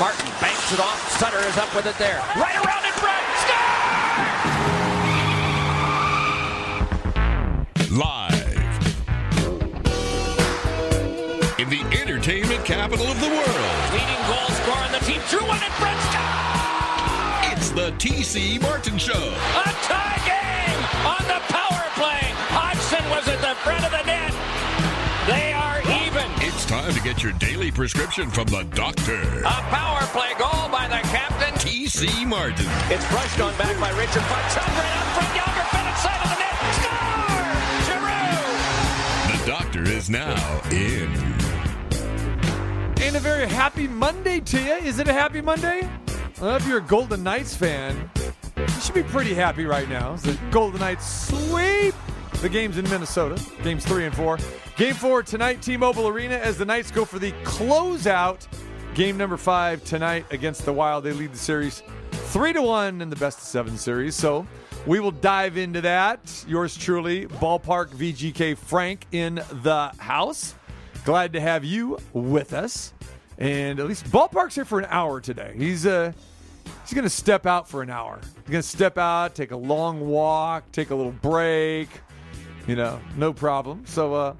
Martin banks it off. Sutter is up with it there. Right around in front. Score! Live in the entertainment capital of the world. Leading goal scorer on the team. Drew one in front. Score! It's the TC Martin Show. A tie game on the power play. Hodgson was at the front of the net. Time to get your daily prescription from the doctor. A power play goal by the captain. TC Martin. It's brushed on back by Richard Foxell. Right up front. Younger fed inside of the net. Score! Giroux! The doctor is now in. And a very happy Monday to you. Is it a happy Monday? Well, if you're a Golden Knights fan, you should be pretty happy right now. The Golden Knights sweep the games in Minnesota, games three and four. Game four tonight, T-Mobile Arena, as the Knights go for the closeout. Game number five tonight against the Wild. They lead the series three to one in the best of seven series. So we will dive into that. Yours truly, Ballpark VGK Frank in the house. Glad to have you with us. And at least Ballpark's here for an hour today. He's uh he's gonna step out for an hour. He's gonna step out, take a long walk, take a little break. You know, no problem. So uh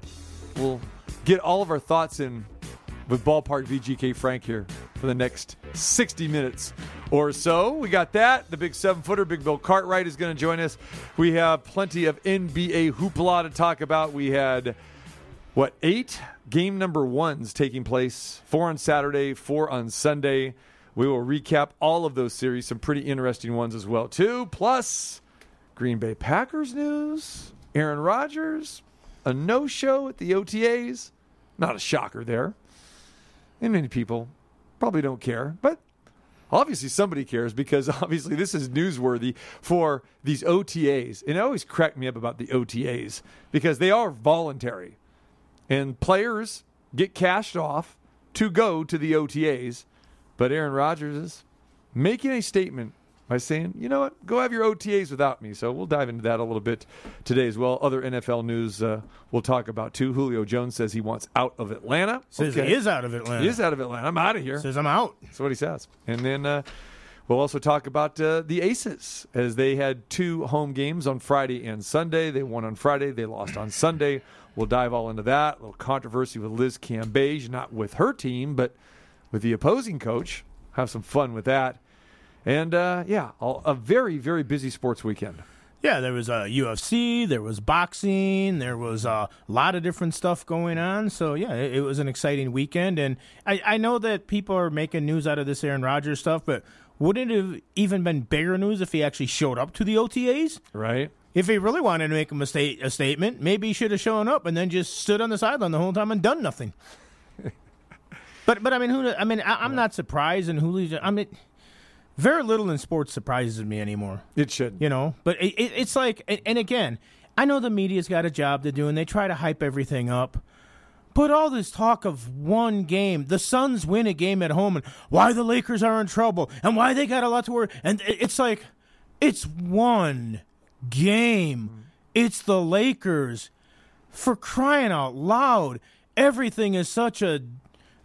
we'll get all of our thoughts in with Ballpark VGK Frank here for the next 60 minutes or so. We got that. The big seven footer, Big Bill Cartwright, is going to join us. We have plenty of NBA hoopla to talk about. We had what eight game number ones taking place four on saturday four on sunday we will recap all of those series some pretty interesting ones as well too plus green bay packers news aaron rodgers a no-show at the otas not a shocker there. And many people probably don't care but obviously somebody cares because obviously this is newsworthy for these otas and it always cracked me up about the otas because they are voluntary. And players get cashed off to go to the OTAs. But Aaron Rodgers is making a statement by saying, you know what, go have your OTAs without me. So we'll dive into that a little bit today as well. Other NFL news uh, we'll talk about too. Julio Jones says he wants out of Atlanta. Says Okay. he is out of Atlanta. He is out of Atlanta. I'm out of here. Says I'm out. That's what he says. And then uh, we'll also talk about uh, the Aces as they had two home games on Friday and Sunday. They won on Friday, they lost on Sunday. We'll dive all into that. A little controversy with Liz Cambage, not with her team, but with the opposing coach. Have some fun with that. And uh, yeah, a very, very busy sports weekend. Yeah, there was uh, UFC, there was boxing, there was uh, a lot of different stuff going on. So yeah, it, it was an exciting weekend, and I, I know that people are making news out of this Aaron Rodgers stuff, but wouldn't it have even been bigger news if he actually showed up to the OTAs? Right? If he really wanted to make a, mistake, a statement, maybe he should have shown up and then just stood on the sideline the whole time and done nothing. but but I mean, who? I mean, I, I'm not surprised, and Julio. I mean, very little in sports surprises me anymore. It should. you know but it, it, it's like and- and again i know the media's got a job to do and they try to hype everything up but all this talk of one game the suns win a game at home and why the lakers are in trouble and why they got a lot to worry and it's like it's one game. Mm-hmm. It's the lakers. For crying out loud everything is such a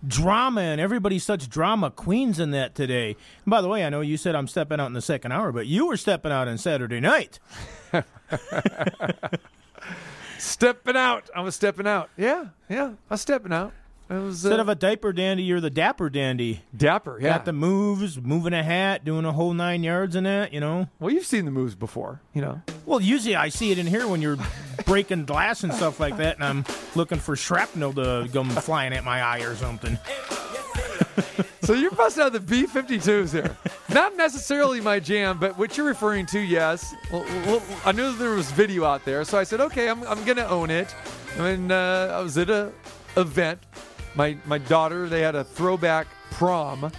drama and everybody's such drama queens in that today. And by the way, I know you said I'm stepping out in the second hour, but you were stepping out on Saturday night. Stepping out. I was stepping out. Yeah, yeah. I was stepping out. I was uh, Instead of a diaper dandy, you're the dapper dandy. dapper. Yeah. Got the moves, moving a hat, doing a whole nine yards in that, you know. well, you've seen the moves before, you know. Well, usually I see it in here when you're breaking glass and stuff like that, and I'm looking for shrapnel to come flying at my eye or something. So you're busting out the B 52s here. Not necessarily my jam, but what you're referring to, yes. Well, well, I knew there was video out there, so I said, okay, I'm, I'm going to own it. I mean, uh, I was at a event. My, my daughter, they had a throwback prom.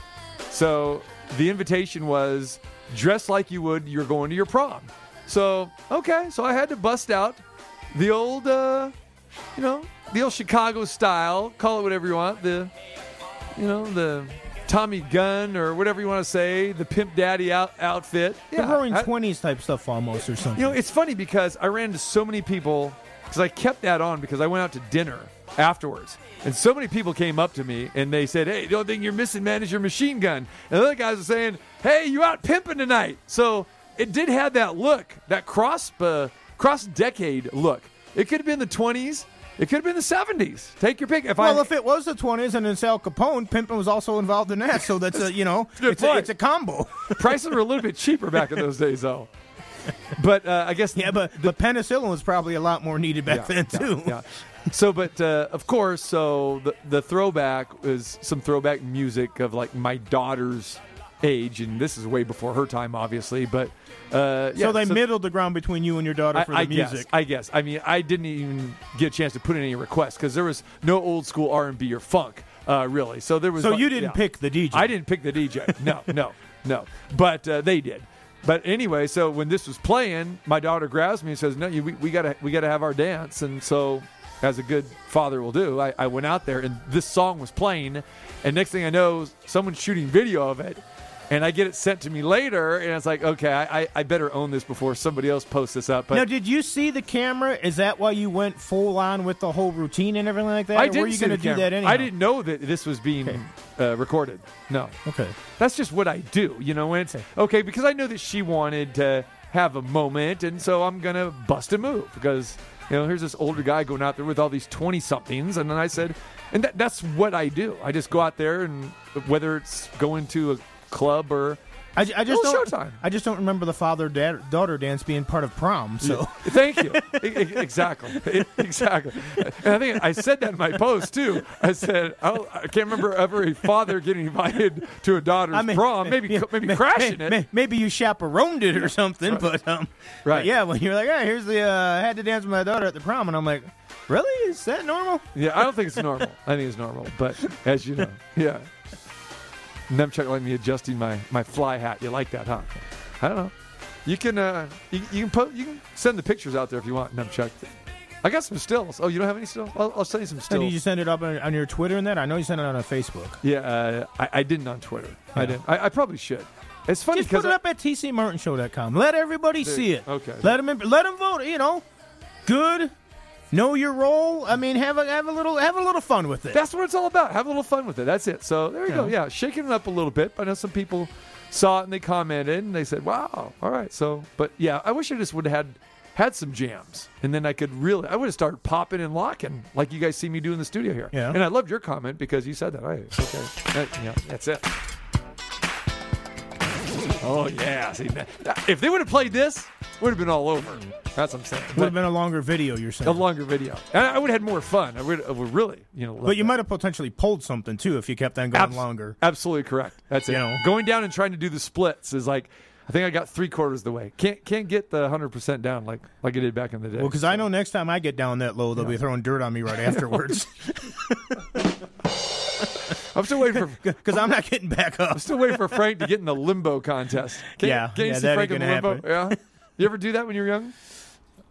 So the invitation was dress like you would, you're going to your prom. So, okay, so I had to bust out the old, uh, you know, the old Chicago style, call it whatever you want, the you know, the Tommy Gun or whatever you want to say, the Pimp Daddy out, outfit. The roaring 20s type stuff almost or something. You know, it's funny because I ran into so many people because I kept that on because I went out to dinner afterwards. And so many people came up to me and they said, Hey, the only thing you're missing, man, is your machine gun. And the other guys were saying, Hey, you out pimping tonight. So it did have that look, that cross uh, cross decade look. It could have been the 20s. It could have been the 70s. Take your pick. If Well, I, if it was the 20s and it's Al Capone, pimping was also involved in that. So that's a, you know, it's a, it's a combo. prices were a little bit cheaper back in those days, though. But uh, I guess yeah, but, but penicillin was probably a lot more needed back then, yeah, too. Yeah. So, but uh, of course, so the the throwback was some throwback music of like my daughter's age, and this is way before her time, obviously. But uh, yeah, so they middled the ground between you and your daughter I, for the I music. guess. I guess. I mean, I didn't even get a chance to put in any requests because there was no old school R and B or funk, uh, really. So there was. so like- you didn't yeah. pick the DJ. I didn't pick the DJ. No, no, no. But uh, they did. But anyway, so when this was playing, my daughter grabs me and says, "No, you, we, we gotta we gotta have our dance." And so, as a good father will do, I, I went out there and this song was playing, and next thing I know, someone's shooting video of it. And I get it sent to me later, and it's like, okay, I, I, better own this before somebody else posts this up. But now, did you see the camera? Is that why you went full on with the whole routine and everything like that? I or didn't were you gonna do that anyhow? I didn't know that this was being Okay. uh, recorded. No. Okay. That's just what I do, you know. And it's okay because I know that she wanted to have a moment, and so I'm gonna bust a move because you know here's this older guy going out there with all these twenty somethings, and then I said, and that, that's what I do. I just go out there, and whether it's going to a club or I, I just Oh, don't. Showtime. I just don't remember the father daughter dance being part of prom. So Thank you. Exactly. Exactly. And I think I said that in my post too. I said I, don't- I can't remember ever a father getting invited to a daughter's I mean, prom. Maybe yeah, maybe may- crashing may- it. may- maybe you chaperoned it or something, but um, Right. but yeah, when you're like, hey, here's the uh, I had to dance with my daughter at the prom, and I'm like, really? Is that normal? Yeah, I don't think it's normal. I think it's normal, but as you know, yeah. Nemchuk let me adjusting my, my fly hat. You like that, huh? I don't know. You can uh, you, you can put you can send the pictures out there if you want, Nemchuk. I got some stills. Oh, you don't have any stills? I'll, I'll send you some So stills. did you send it up on, on your Twitter and that? I know you sent it on a Facebook. yeah, uh, I, I didn't on Twitter. I didn't. I, I probably should. It's funny Just because put it up at tcmartinshow.com. Let everybody see it. okay. Let them let them vote. You know, good. Know your role. I mean, have a have a little have a little fun with it. That's what it's all about. Have a little fun with it. That's it. So there you go. Yeah. Yeah, shaking it up a little bit. I know some people saw it and they commented and they said, "Wow, all right." So, but yeah, I wish I just would have had had some jams, and then I could really, I would have started popping and locking like you guys see me do in the studio here. Yeah. And I loved your comment because you said that. Right? Okay. That- yeah, that's it. Oh yeah. See, if they would have played this, it would have been all over. That's what I'm saying. Would But have been a longer video. You're saying. a longer video. And I would have had more fun. I would, I would really, you know. but you might have potentially pulled something too if you kept on going Abs- longer. Absolutely correct. That's it. You know. Going down and trying to do the splits is like I think I got three quarters of the way. Can't can't get the hundred percent down like like I did back in the day. Well, because I know next time I get down that low, they'll be throwing dirt on me right afterwards. I'm still waiting for Because I'm not getting back up. I'm still waiting for Frank to get in the limbo contest. Can, Yeah, can you yeah, see Frank in ain't the gonna limbo? Yeah. You ever do that when you were young?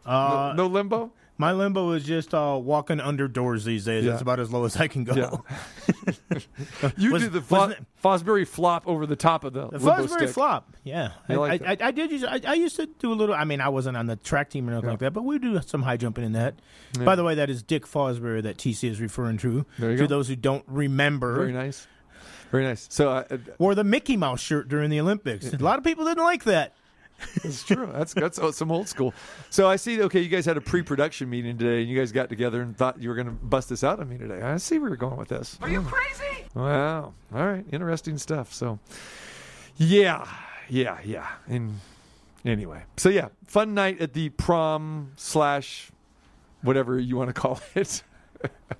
Uh, no, no limbo. My limbo is just uh, walking under doors these days. Yeah. That's about as low as I can go. Yeah. You Was- do the wasn't Fosbury flop over the top of the, The limbo Fosbury stick. flop, yeah. I, like I, I, I did use. I, I used to do a little. I mean, I wasn't on the track team or nothing like that, but we do some high jumping in that. By the way, that is Dick Fosbury that TC is referring to. There you to go. those who don't remember, Very nice. Very nice. So uh, wore the Mickey Mouse shirt during the Olympics. A lot of people didn't like that. It's true. That's that's some old school. So I see. Okay, you guys had a pre-production meeting today, and you guys got together and thought you were going to bust this out on me today. I see where you're going with this. Are you hmm. crazy? Wow. All right. Interesting stuff. So, yeah, yeah, yeah. And anyway, so yeah, fun night at the prom slash whatever you want to call it.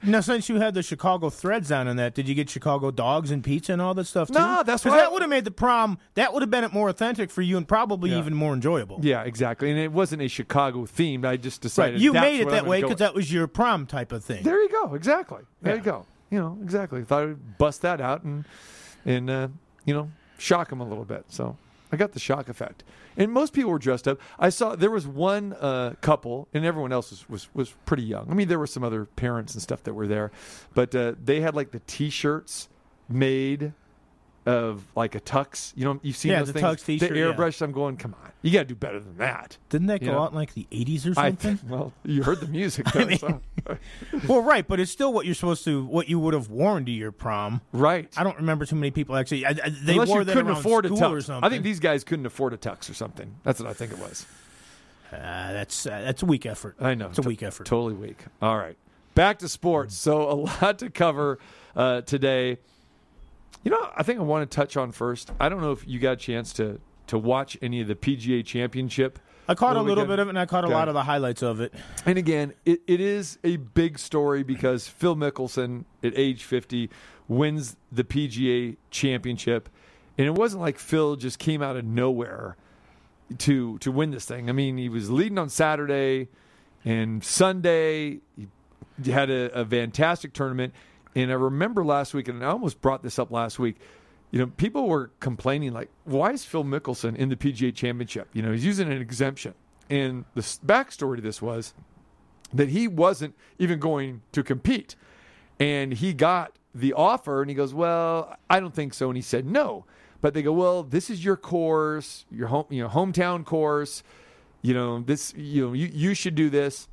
Now, since you had the Chicago threads on in that, did you get Chicago dogs and pizza and all that stuff too? No, that's why- that would have made the prom. That would have been it more authentic for you and probably Yeah. even more enjoyable. yeah, exactly. And it wasn't a Chicago themed. I just Right, decided you that's made it what I'm that way because that was your prom type of thing. There you go. Exactly. There you go. You know, exactly. Thought I'd bust that out and and uh, you know shock them a little bit. So I got the shock effect. And most people were dressed up. I saw there was one uh, couple, and everyone else was, was was pretty young. I mean, there were some other parents and stuff that were there, but uh, they had like the T-shirts made of like a tux. You know, you've seen Yeah, those the things. tux t-shirt, the yeah. airbrush. I'm going, come on, you got to do better than that. Didn't that go Yeah. out in like the 80s or I something? well, you heard the music, though, so- well, right, but it's still what you're supposed to, what you would have worn to your prom. right? I don't remember too many people actually. I, I, they Unless wore you that couldn't around afford a tux. or something. I think these guys couldn't afford a tux or something. That's what I think it was. uh, that's uh, that's a weak effort. I know. it's a weak effort. Totally weak. All right. Back to sports. So, a lot to cover uh, today. You know, I think I want to touch on first. I don't know if you got a chance to, to watch any of the PGA Championship. I caught a little weekend. bit of it, and I caught a Okay. lot of the highlights of it. And again, it, it is a big story because Phil Mickelson, at age 50, wins the PGA Championship. And it wasn't like Phil just came out of nowhere to to win this thing. I mean, he was leading on Saturday and Sunday. He had a, a fantastic tournament. And I remember last week, and I almost brought this up last week. You know, people were complaining like, "Why is Phil Mickelson in the PGA Championship? You know, he's using an exemption." And the backstory to this was that he wasn't even going to compete, and he got the offer, and he goes, "Well, I don't think so," and he said no. But they go, "Well, this is your course, your home, you know, hometown course. You know, this, you know, you, you should do this."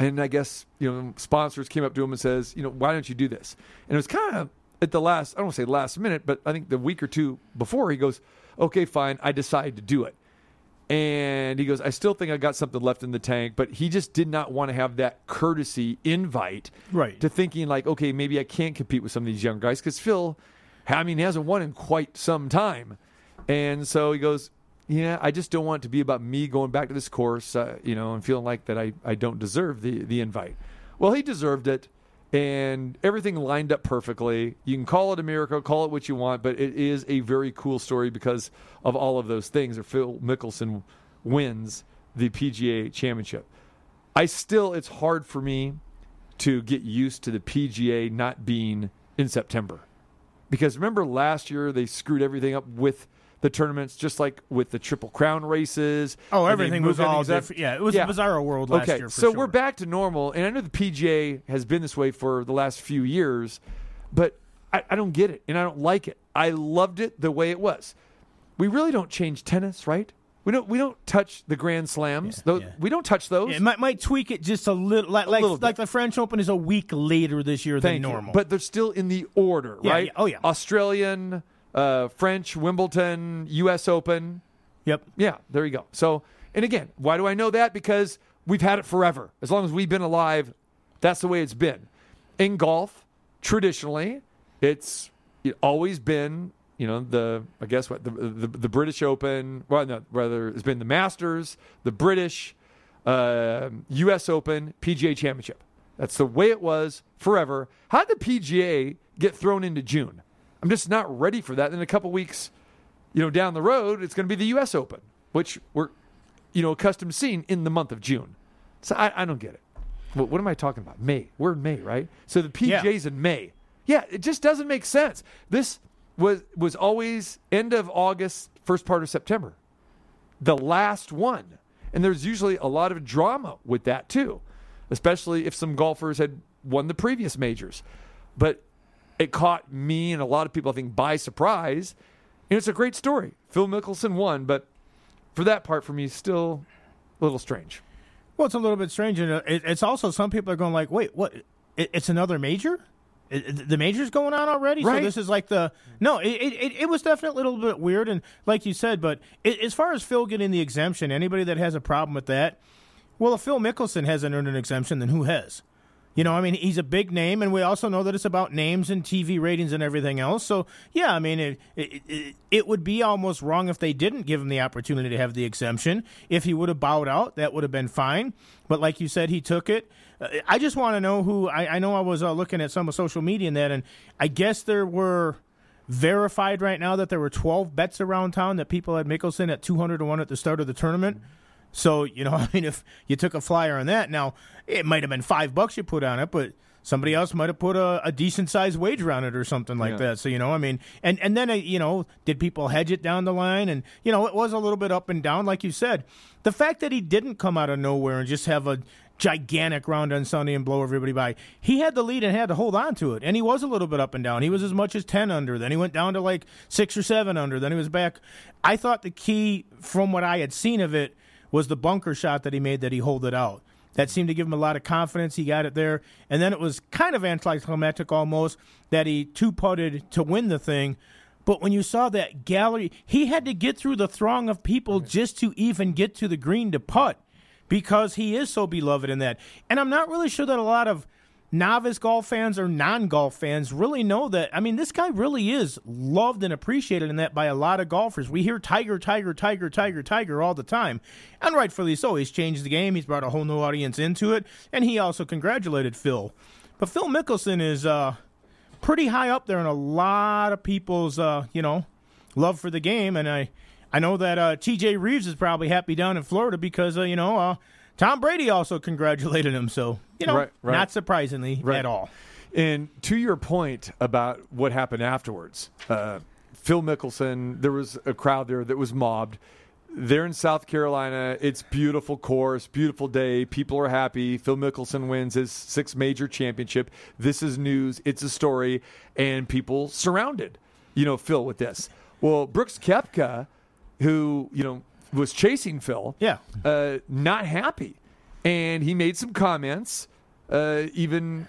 And I guess you know sponsors came up to him and says, you know, why don't you do this? And it was kind of at the last, I don't want to say last minute, but I think the week or two before, he goes, okay, fine, I decide to do it. And he goes, I still think I got something left in the tank, but he just did not want to have that courtesy invite Right. to thinking like, okay, maybe I can't compete with some of these young guys because Phil, I mean, he hasn't won in quite some time, and so he goes, yeah, I just don't want it to be about me going back to this course, uh, you know, and feeling like that I, I don't deserve the the invite. Well, he deserved it, and everything lined up perfectly. You can call it a miracle, call it what you want, but it is a very cool story because of all of those things. Or Phil Mickelson wins the PGA Championship. I still, it's hard for me to get used to the PGA not being in September. Because remember last year they screwed everything up with the tournaments, just like with the Triple Crown races. Oh, everything was all different. Yeah, it was a bizarro world last okay, year so sure. we're back to normal, and I know the PGA has been this way for the last few years, but I, I don't get it, and I don't like it. I loved it the way it was. We really don't change tennis, right? We don't. We don't touch the Grand Slams. Yeah, those, yeah. We don't touch those. Yeah, it might, might tweak it just a little, like like, little like the French Open is a week later this year Thank than you. normal. But they're still in the order, Yeah, right? yeah. Oh, yeah. Australian, uh, French, Wimbledon, U.S. Open. yep, Yeah, there you go. So, and again, why do I know that? Because we've had it forever. As long as we've been alive, that's the way it's been. In golf, traditionally, it's it always been, you know, the I guess what the the, the British Open. Well, no, rather it's been the Masters, the British, uh, U.S. Open, PGA Championship. That's the way it was forever. How did the PGA get thrown into June? I'm just not ready for that. In a couple weeks, you know, down the road, it's going to be the U.S. Open, which we're, you know, accustomed to seeing in the month of June. So I, I don't get it. What, what am I talking about? May. We're in May, right? So the PGA's in May. Yeah, it just doesn't make sense. This was was always end of August, first part of September, the last one, and there's usually a lot of drama with that too, especially if some golfers had won the previous majors. But it caught me and a lot of people, I think, by surprise. And it's a great story. Phil Mickelson won, but for that part, for me, still a little strange. Well, it's a little bit strange, and uh, it's also some people are going like, "Wait, what? It's another major? The major's going on already? Right. So this is like the no? It, it, it was definitely a little bit weird, and like you said, but it, as far as Phil getting the exemption, anybody that has a problem with that, well, if Phil Mickelson hasn't earned an exemption, then who has? You know, I mean, he's a big name, and we also know that it's about names and TV ratings and everything else. So, yeah, I mean, it, it, it, would be almost wrong if they didn't give him the opportunity to have the exemption. If he would have bowed out, that would have been fine. But like you said, he took it. Uh, I just want to know who. I, I know I was uh, looking at some of social media and that, and I guess there were verified right now that there were 12 bets around town that people had Mickelson at 200 to 1 at the start of the tournament. So, you know, I mean, if you took a flyer on that, now it might have been five bucks you put on it, but somebody else might have put a, a decent sized wager on it or something like Yeah. that. So, you know, I mean, and, and then, uh, you know, did people hedge it down the line? And, you know, it was a little bit up and down, like you said. The fact that he didn't come out of nowhere and just have a gigantic round on Sunday and blow everybody by. He had the lead and had to hold on to it, and he was a little bit up and down. He was as much as ten under. Then he went down to like six or seven under. Then he was back. I thought the key from what I had seen of it was the bunker shot that he made that he hold it out. That seemed to give him a lot of confidence. He got it there. And then it was kind of anticlimactic almost that he two putted to win the thing. But when you saw that gallery, he had to get through the throng of people just to even get to the green to putt because he is so beloved in that. And I'm not really sure that a lot of novice golf fans or non golf fans really know that. I mean, this guy really is loved and appreciated in that by a lot of golfers. We hear Tiger, Tiger, Tiger, Tiger, Tiger all the time, and rightfully so. He's changed the game, he's brought a whole new audience into it, and he also congratulated Phil. But Phil Mickelson is uh, pretty high up there in a lot of people's, uh, you know, love for the game, and I. I know that uh, T.J. Reeves is probably happy down in Florida because uh, you know uh, Tom Brady also congratulated him. So you know, Right, right. not surprisingly Right. at all. And to your point about what happened afterwards, uh, Phil Mickelson, there was a crowd there that was mobbed. They're in South Carolina. It's beautiful course, beautiful day. People are happy. Phil Mickelson wins his sixth major championship. This is news. It's a story, and people surrounded, you know, Phil with this. Well, Brooks Koepka, who you know was chasing Phil, Yeah. uh, not happy, and he made some comments, uh, even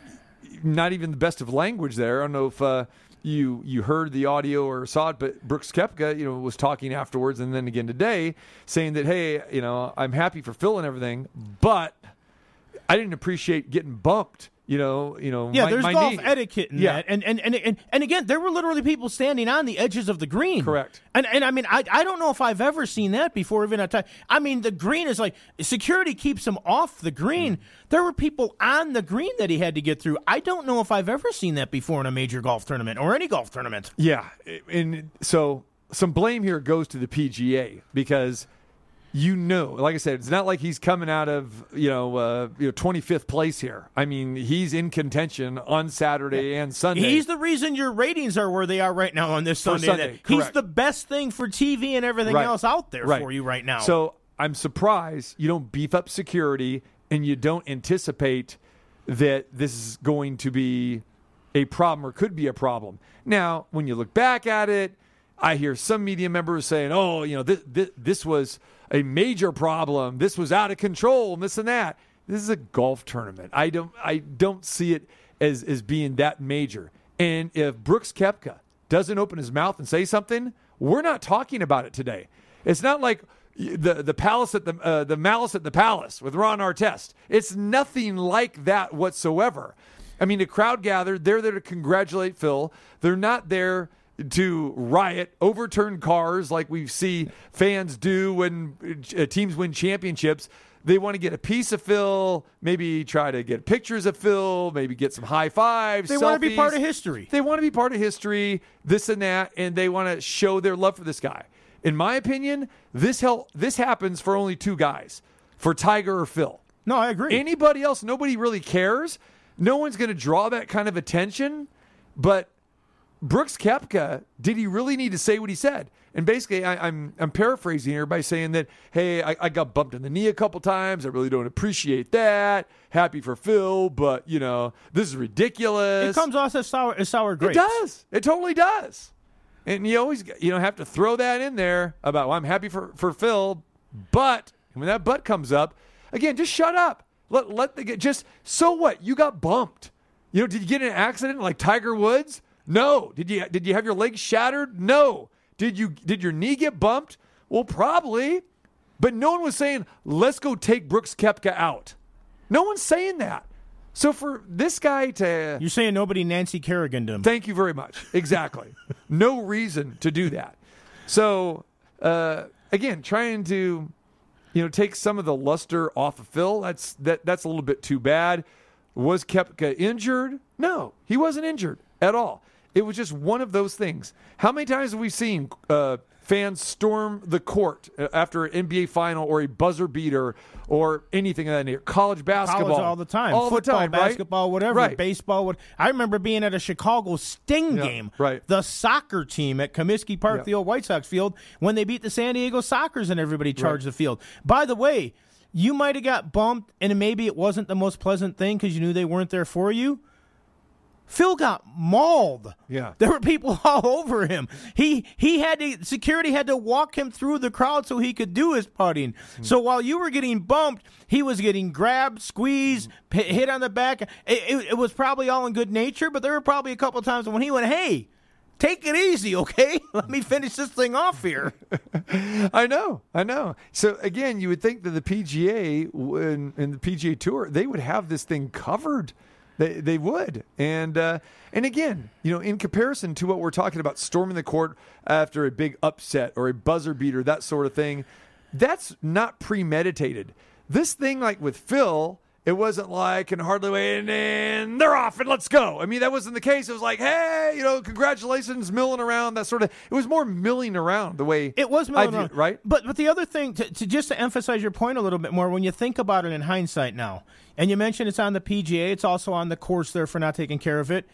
not even the best of language there. I don't know if uh, you you heard the audio or saw it, but Brooks Koepka, you know, was talking afterwards, and then again today, saying that hey, you know, I'm happy for Phil and everything, but I didn't appreciate getting bumped. You know, you know, Yeah, my- there's my golf knee. etiquette in Yeah. that, and, and and and and again, there were literally people standing on the edges of the green. Correct. And and I mean, I I don't know if I've ever seen that before. Even at time, I mean, the green is like security keeps him off the green. Mm. There were people on the green that he had to get through. I don't know if I've ever seen that before in a major golf tournament or any golf tournament. Yeah, and so some blame here goes to the PGA because you know, like I said, it's not like he's coming out of you know uh, you know twenty fifth place here. I mean, he's in contention on Saturday and Sunday. He's the reason your ratings are where they are right now on this Sunday. Sunday, He's the best thing for TV and everything Right. else out there Right. for you right now. So I'm surprised you don't beef up security and you don't anticipate that this is going to be a problem or could be a problem. Now, when you look back at it, I hear some media members saying, "Oh, you know, this, this, this was a major problem. This was out of control, and this and that." This is a golf tournament. I don't I don't see it as as being that major. And if Brooks Koepka doesn't open his mouth and say something, we're not talking about it today. It's not like the the palace at the uh, the malice at the palace with Ron Artest. It's nothing like that whatsoever. I mean, the crowd gathered. They're there to congratulate Phil. They're not there to riot, overturn cars like we see fans do when uh, teams win championships. They want to get a piece of Phil, maybe try to get pictures of Phil, maybe get some high fives. They wanna be part of history. They want to be part of history, this and that, and they want to show their love for this guy. In my opinion, this hel- this happens for only two guys, for Tiger or Phil. no, I agree. Anybody else, nobody really cares. No one's going to draw that kind of attention. But Brooks Koepka, did he really need to say what he said? And basically, I, I'm I'm paraphrasing here by saying that, hey, I, I got bumped in the knee a couple times. I really don't appreciate that. Happy for Phil, but you know this is ridiculous. it comes off as sour, as sour grapes. It does. It totally does. And you always you know have to throw that in there about well, I'm happy for for Phil, but when that butt comes up, again, just shut up. Let let the just so what? You got bumped. You know, did you get in an accident like Tiger Woods? No. Did you did you have your leg shattered? No. Did you did your knee get bumped? Well, probably. But no one was saying, "Let's go take Brooks Koepka out." No one's saying that. So for this guy to You're saying nobody Nancy Kerrigan him. Thank you very much. Exactly. no reason to do that. So uh, again, trying to you know take some of the luster off of Phil. That's that that's a little bit too bad. Was Koepka injured? No, he wasn't injured at all. It was just one of those things. How many times have we seen uh, fans storm the court uh, after an NBA final or a buzzer beater or anything of that nature? College basketball College all the time. all Football, the time, right? basketball, whatever. Right. Baseball. What, I remember being at a Chicago Sting Yeah, game. right. The soccer team at Comiskey Park, Yeah. the old White Sox field, when they beat the San Diego Sockers and everybody charged the field. By the way, you might have got bumped, and maybe it wasn't the most pleasant thing because you knew they weren't there for you. Phil got mauled. Yeah. There were people all over him. He he had to security had to walk him through the crowd so he could do his putting. Hmm. So while you were getting bumped, he was getting grabbed, squeezed, hmm. p- hit on the back. It, it, it was probably all in good nature, but there were probably a couple times when he went, "Hey, take it easy, okay? Let me finish this thing off here." I know, I know. So again, you would think that the PGA and, and the PGA Tour they would have this thing covered. They they would, and uh, and again, you know, in comparison to what we're talking about, storming the court after a big upset or a buzzer beater, that sort of thing, that's not premeditated. This thing, like with Phil. It wasn't like and hardly wait and, they're off and let's go. I mean, that wasn't the case. It was like, hey, you know, congratulations, milling around, that sort of. It was more milling around the way It was milling around. right? But but the other thing to, to just to emphasize your point a little bit more, when you think about it in hindsight now, and you mentioned it's on the PGA, it's also on the course there for not taking care of it.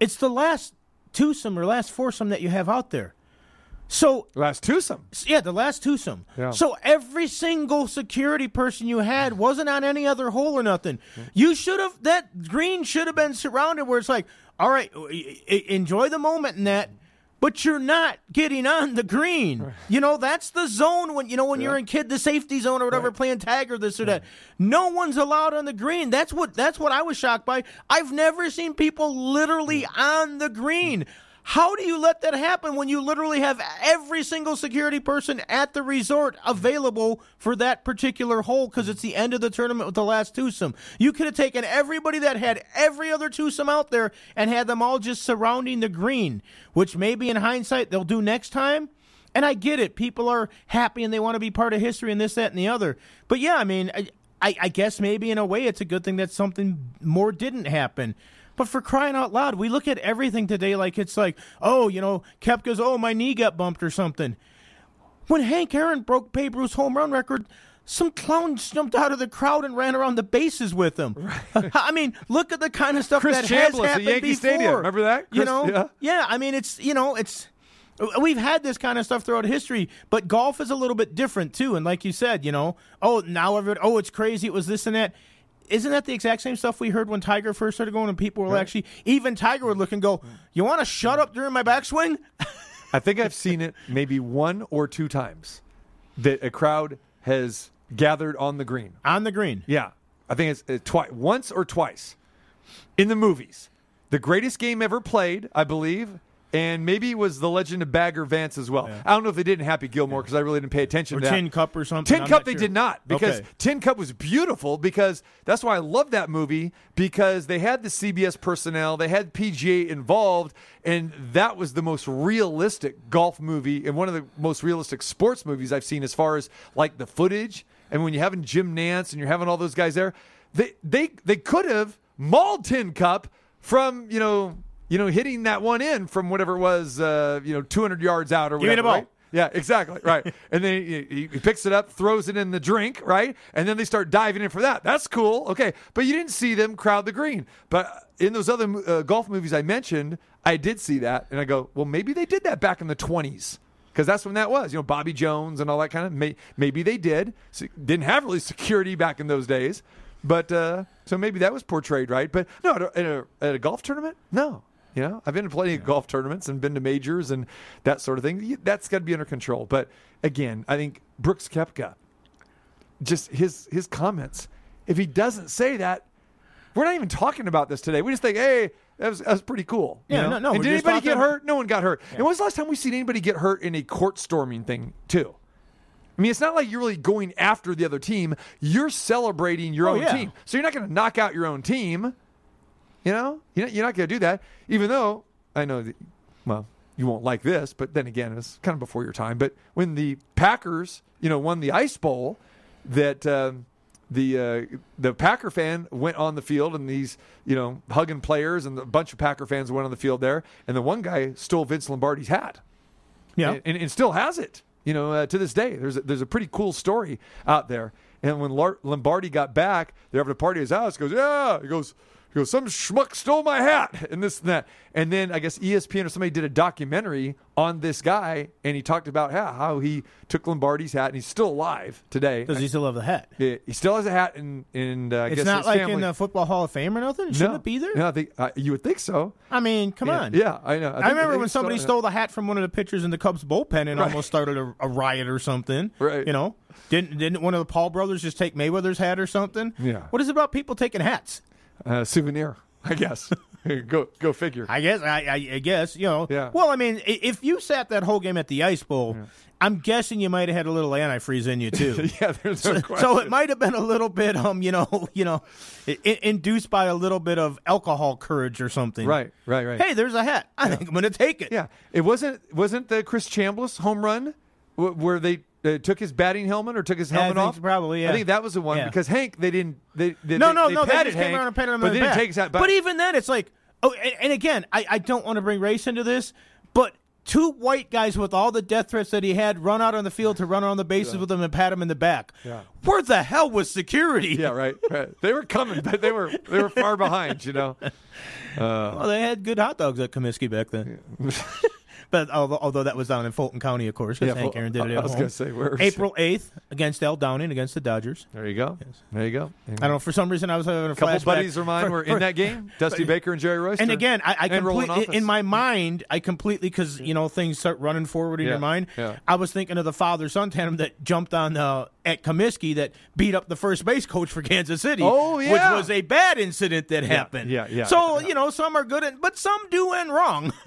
It's the last twosome or last foursome that you have out there. So Last twosome. yeah, the last twosome. Yeah. So every single security person you had wasn't on any other hole or nothing. You should have that green should have been surrounded where it's like, all right, enjoy the moment in that, but you're not getting on the green. You know that's the zone when you know when you're in kid the safety zone or whatever playing tag or this or that. No one's allowed on the green. That's what that's what I was shocked by. I've never seen people literally on the green. How do you let that happen when you literally have every single security person at the resort available for that particular hole because it's the end of the tournament with the last twosome? You could have taken everybody that had every other twosome out there and had them all just surrounding the green, which maybe in hindsight they'll do next time. And I get it. People are happy and they want to be part of history and this, that, and the other. But yeah, I mean, I, I, I guess maybe in a way it's a good thing that something more didn't happen. But for crying out loud, we look at everything today like it's like, oh, you know, Koepka's, oh, my knee got bumped or something. When Hank Aaron broke Babe Ruth's home run record, some clown jumped out of the crowd and ran around the bases with him. I mean, look at the kind of stuff Chris that Chambliss has at happened Yankee before. Stadium. Remember that? You Chris- know, yeah. I mean, it's you know, it's we've had this kind of stuff throughout history, but golf is a little bit different too. And like you said, you know, oh now everyone, oh it's crazy, it was this and that. Isn't that the exact same stuff we heard when Tiger first started going? And people were actually, even Tiger would look and go, "You want to shut up during my backswing?" I think I've seen it maybe one or two times that a crowd has gathered on the green. On the green. Yeah, I think it's uh, twice, once or twice in the movies. The greatest game ever played, I believe, and maybe it was The Legend of Bagger Vance as well. I don't know if they did in Happy Gilmore because I really didn't pay attention Or to that. Tin Cup or something. Tin I'm Cup, they sure. did not because Okay. Tin Cup was beautiful because that's why I love that movie because they had the CBS personnel, they had PGA involved, and that was the most realistic golf movie and one of the most realistic sports movies I've seen as far as like the footage. And when you're having Jim Nantz and you're having all those guys there, they they they could have mauled Tin Cup from you know you know hitting that one in from whatever it was uh, you know 200 yards out or Give me whatever. right? Yeah, exactly. Right. and then he, he he picks it up, throws it in the drink, right? And then they start diving in for that. That's cool. Okay. But you didn't see them crowd the green. But in those other uh, golf movies I mentioned, I did see that. And I go, well, maybe they did that back in the 20s. Because that's when that was, you know, Bobby Jones and all that kind of. May, maybe they did. So, didn't have really security back in those days, but uh, so maybe that was portrayed right. But no, at a, at a golf tournament, no. You know, I've been to plenty of golf tournaments and been to majors and that sort of thing. That's got to be under control. But again, I think Brooks Koepka, just his his comments. If he doesn't say that, we're not even talking about this today. We just think, hey, that was, that was pretty cool. you Yeah, know? no, no, And did anybody get hurt? No one got hurt. And when was the last time we seen anybody get hurt in a court storming thing too? I mean, it's not like you're really going after the other team. You're celebrating your Oh, own yeah. team. So you're not going to knock out your own team. You know, you're not, going to do that. Even though I know that, well, you won't like this, but then again, it's kind of before your time. But when the Packers, you know, won the Ice Bowl, that um, the uh, the Packer fan went on the field and these, you know, hugging players and a bunch of Packer fans went on the field there, and the one guy stole Vince Lombardi's hat Yeah. and, and, and still has it. You know, uh, to this day, there's a, there's a pretty cool story out there. And when Lombardi got back, they're having a party at his house. Goes, yeah. He goes, He goes, some schmuck stole my hat and this and that. And then I guess ESPN or somebody did a documentary on this guy, and he talked about how, how he took Lombardi's hat, and he's still alive today. Does he still have the hat? He he still has a hat, and and uh, I It's guess not his like family, in the Football Hall of Fame or nothing. Shouldn't no, it be there? No, I think uh, you would think so. I mean, come Yeah, on. yeah, I know. I, I, remember think when somebody stole the hat from one of the pitchers in the Cubs bullpen and almost started a, a riot or something. Right. You know, didn't didn't one of the Paul brothers just take Mayweather's hat or something? Yeah. What is it about people taking hats? Uh, souvenir. I guess. go go figure. I guess I, I, I guess you know. Yeah. Well, I mean, if you sat that whole game at the Ice Bowl, I'm guessing you might have had a little antifreeze in you too. yeah, there's no question. So it might have been a little bit, um, you know, you know, i- i- induced by a little bit of alcohol courage or something. right, right, right. Hey, there's a hat. I think I'm going to take it. Yeah, it wasn't wasn't the Chris Chambliss home run wh- where they uh, took his batting helmet or took his Yeah, I helmet think off. probably, yeah. I think that was the one Yeah. because Hank they didn't they, they No, they, no, they no. They just came around and patted him but on the didn't back. take his hat. But even then, it's like, oh, and, and again, I, I don't want to bring race into this, but two white guys with all the death threats that he had run out on the field to run on the bases with him and pat him in the back. Yeah. Where the hell was security? yeah, right, right. They were coming, but they were they were far behind. You know. Well, they had good hot dogs at Comiskey back then. but although, although that was down in Fulton County, of course, because Yeah, Hank Aaron did it I at was gonna say, where- April 8th against Al Downing against the Dodgers. There you go. There you go. And I don't know. For some reason, I was having a couple flashback. buddies of mine For- were for- in that game. Dusty Baker and Jerry Royster. And again, I, I completely in my mind, I completely because you know things start running forward in Yeah, your mind. yeah. I was thinking of the father son tandem that jumped on uh, at Comiskey that beat up the first base coach for Kansas City. Oh, yeah, which was a bad incident that happened. yeah, yeah. So you know, some are good, and, but some do and wrong.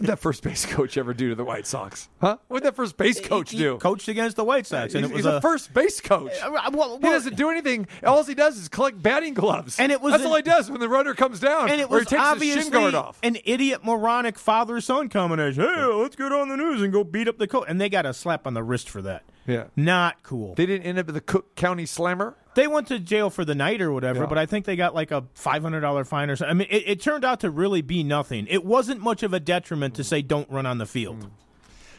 what did that first base coach ever do to the White Sox? Huh? What did that first base coach He do? coached against the White Sox, and he's, it was he's a, first base coach. Uh, well, He doesn't do anything. All he does is collect batting gloves. And it was that's all he does when the runner comes down. and it or was he takes obviously shin guard off. an idiot, moronic father son combination. Hey, let's get on the news and go beat up the coach, and they got a slap on the wrist for that. Yeah. Not cool. They didn't end up at the Cook County Slammer. They went to jail for the night or whatever, Yeah. but I think they got like a five hundred dollar fine or something. I mean, it, it turned out to really be nothing. It wasn't much of a detriment to say don't run on the field.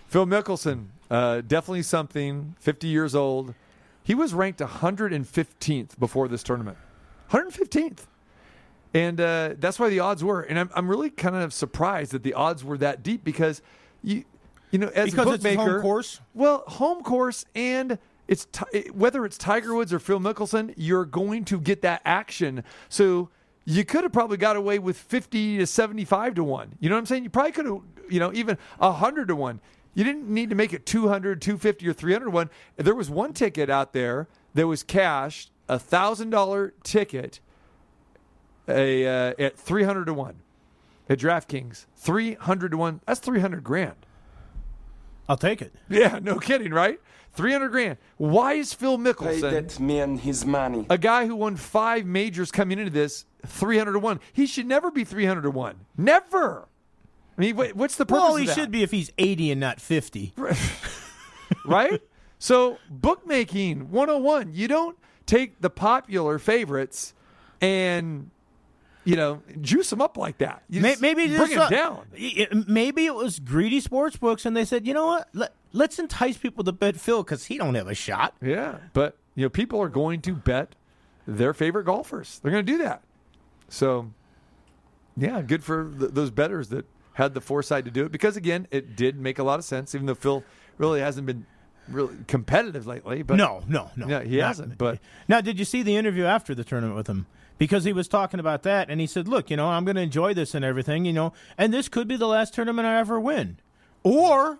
Phil Mickelson, uh, definitely something. 50 years old. He was ranked 115th before this tournament. 115th. And uh, that's why the odds were. And I'm, I'm really kind of surprised that the odds were that deep because you, you know, as Because a bookmaker, home course? Well, home course and it's ti- whether it's Tiger Woods or Phil Mickelson, you're going to get that action. So you could have probably got away with 50 to 75 to 1. You know what I'm saying? You probably could have, you know, even 100 to 1. You didn't need to make it 200, 250 or 300 to 1. There was one ticket out there that was cashed, a $1,000 ticket a uh, at 300 to 1 at DraftKings. 300 to 1. That's 300 grand. I'll take it. Yeah, no kidding, right? 300 grand. Why is Phil Pay Mickelson, that man his money. a guy who won five majors coming into this, 300 to 1? He should never be 300 to 1. Never. I mean, wait, what's the purpose Well, of he that? should be if he's eighty and not fifty. right? So, bookmaking 101, you don't take the popular favorites and, you know, juice them up like that. You May- just Maybe bring them down. Maybe it was greedy sports books, and they said, you know what? Let, let's entice people to bet Phil because he don't have a shot. Yeah, but you know, people are going to bet their favorite golfers. They're going to do that. So, yeah, good for th- those betters that had the foresight to do it because again, it did make a lot of sense. Even though Phil really hasn't been really competitive lately, but no, no, no. yeah, he Not- hasn't. But Now, did you see the interview after the tournament with him? Because he was talking about that, and he said, "Look, you know, I'm going to enjoy this and everything, you know, and this could be the last tournament I ever win, or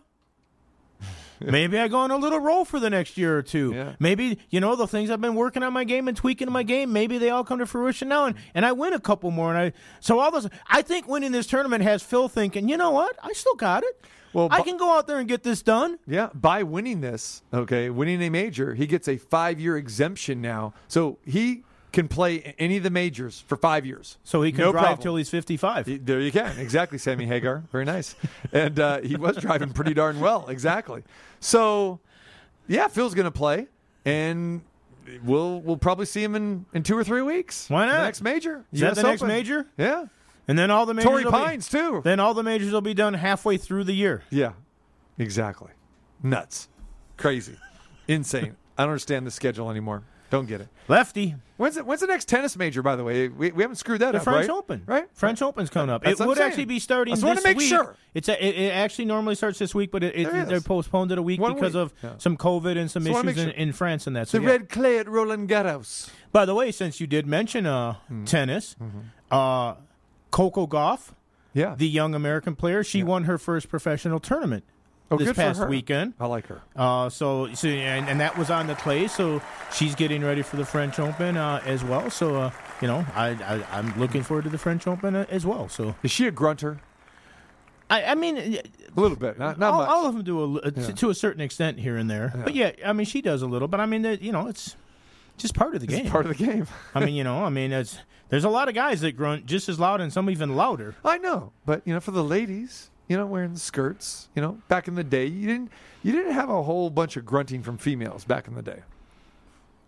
maybe I go on a little roll for the next year or two. Yeah. Maybe you know the things I've been working on my game and tweaking my game. Maybe they all come to fruition now, and, and I win a couple more. And I so all those. I think winning this tournament has Phil thinking, you know what, I still got it. Well, I bu- can go out there and get this done. Yeah, by winning this, okay, winning a major, he gets a five year exemption now. So he can play any of the majors for five years. So he can No drive problem. till he's 55. Y- There you can. Exactly, Sammy Hagar. Very nice. And uh, he was driving pretty darn well. Exactly. So, yeah, Phil's going to play, and we'll we'll probably see him in, in two or three weeks. Why not? The next major. Is that US the next major? Yeah. And then all the majors Torrey will be- Pines, too. Then all the majors will be done halfway through the year. Yeah, exactly. Nuts. Crazy. Insane. I don't understand the schedule anymore. Don't get it. Lefty. When's the, when's the next tennis major? By the way, we, we haven't screwed that up. The up, French right? Open, right? French Open's coming up. That's it would actually be starting I just this wanna make week. sure. It's a, it, it actually normally starts this week, but it, it, they're postponed it a week One because week. of Yeah. some COVID and some wanna issues make in, in France and that. So The yeah. red clay at Roland Garros. By the way, since you did mention uh, Hmm. tennis, Mm-hmm. uh, Coco Gauff, Yeah. the young American player, she won her first professional tournament oh, this good past weekend. I like her. Uh, so, so and, and that was on the clay. So she's getting ready for the French Open uh, as well. So uh, you know, I, I I'm looking forward to the French Open uh, as well. So Is she a grunter? I, I mean, A little bit, not, not all, much. all of them do a, li- to, to a certain extent here and there. But yeah, I mean, she does a little. But I mean, that you know, it's just part of the game. It's part of the game. I mean, you know, I mean, it's there's a lot of guys that grunt just as loud and some even louder. I know, but you know, for the ladies, you know, wearing skirts, you know, back in the day, you didn't you didn't have a whole bunch of grunting from females back in the day.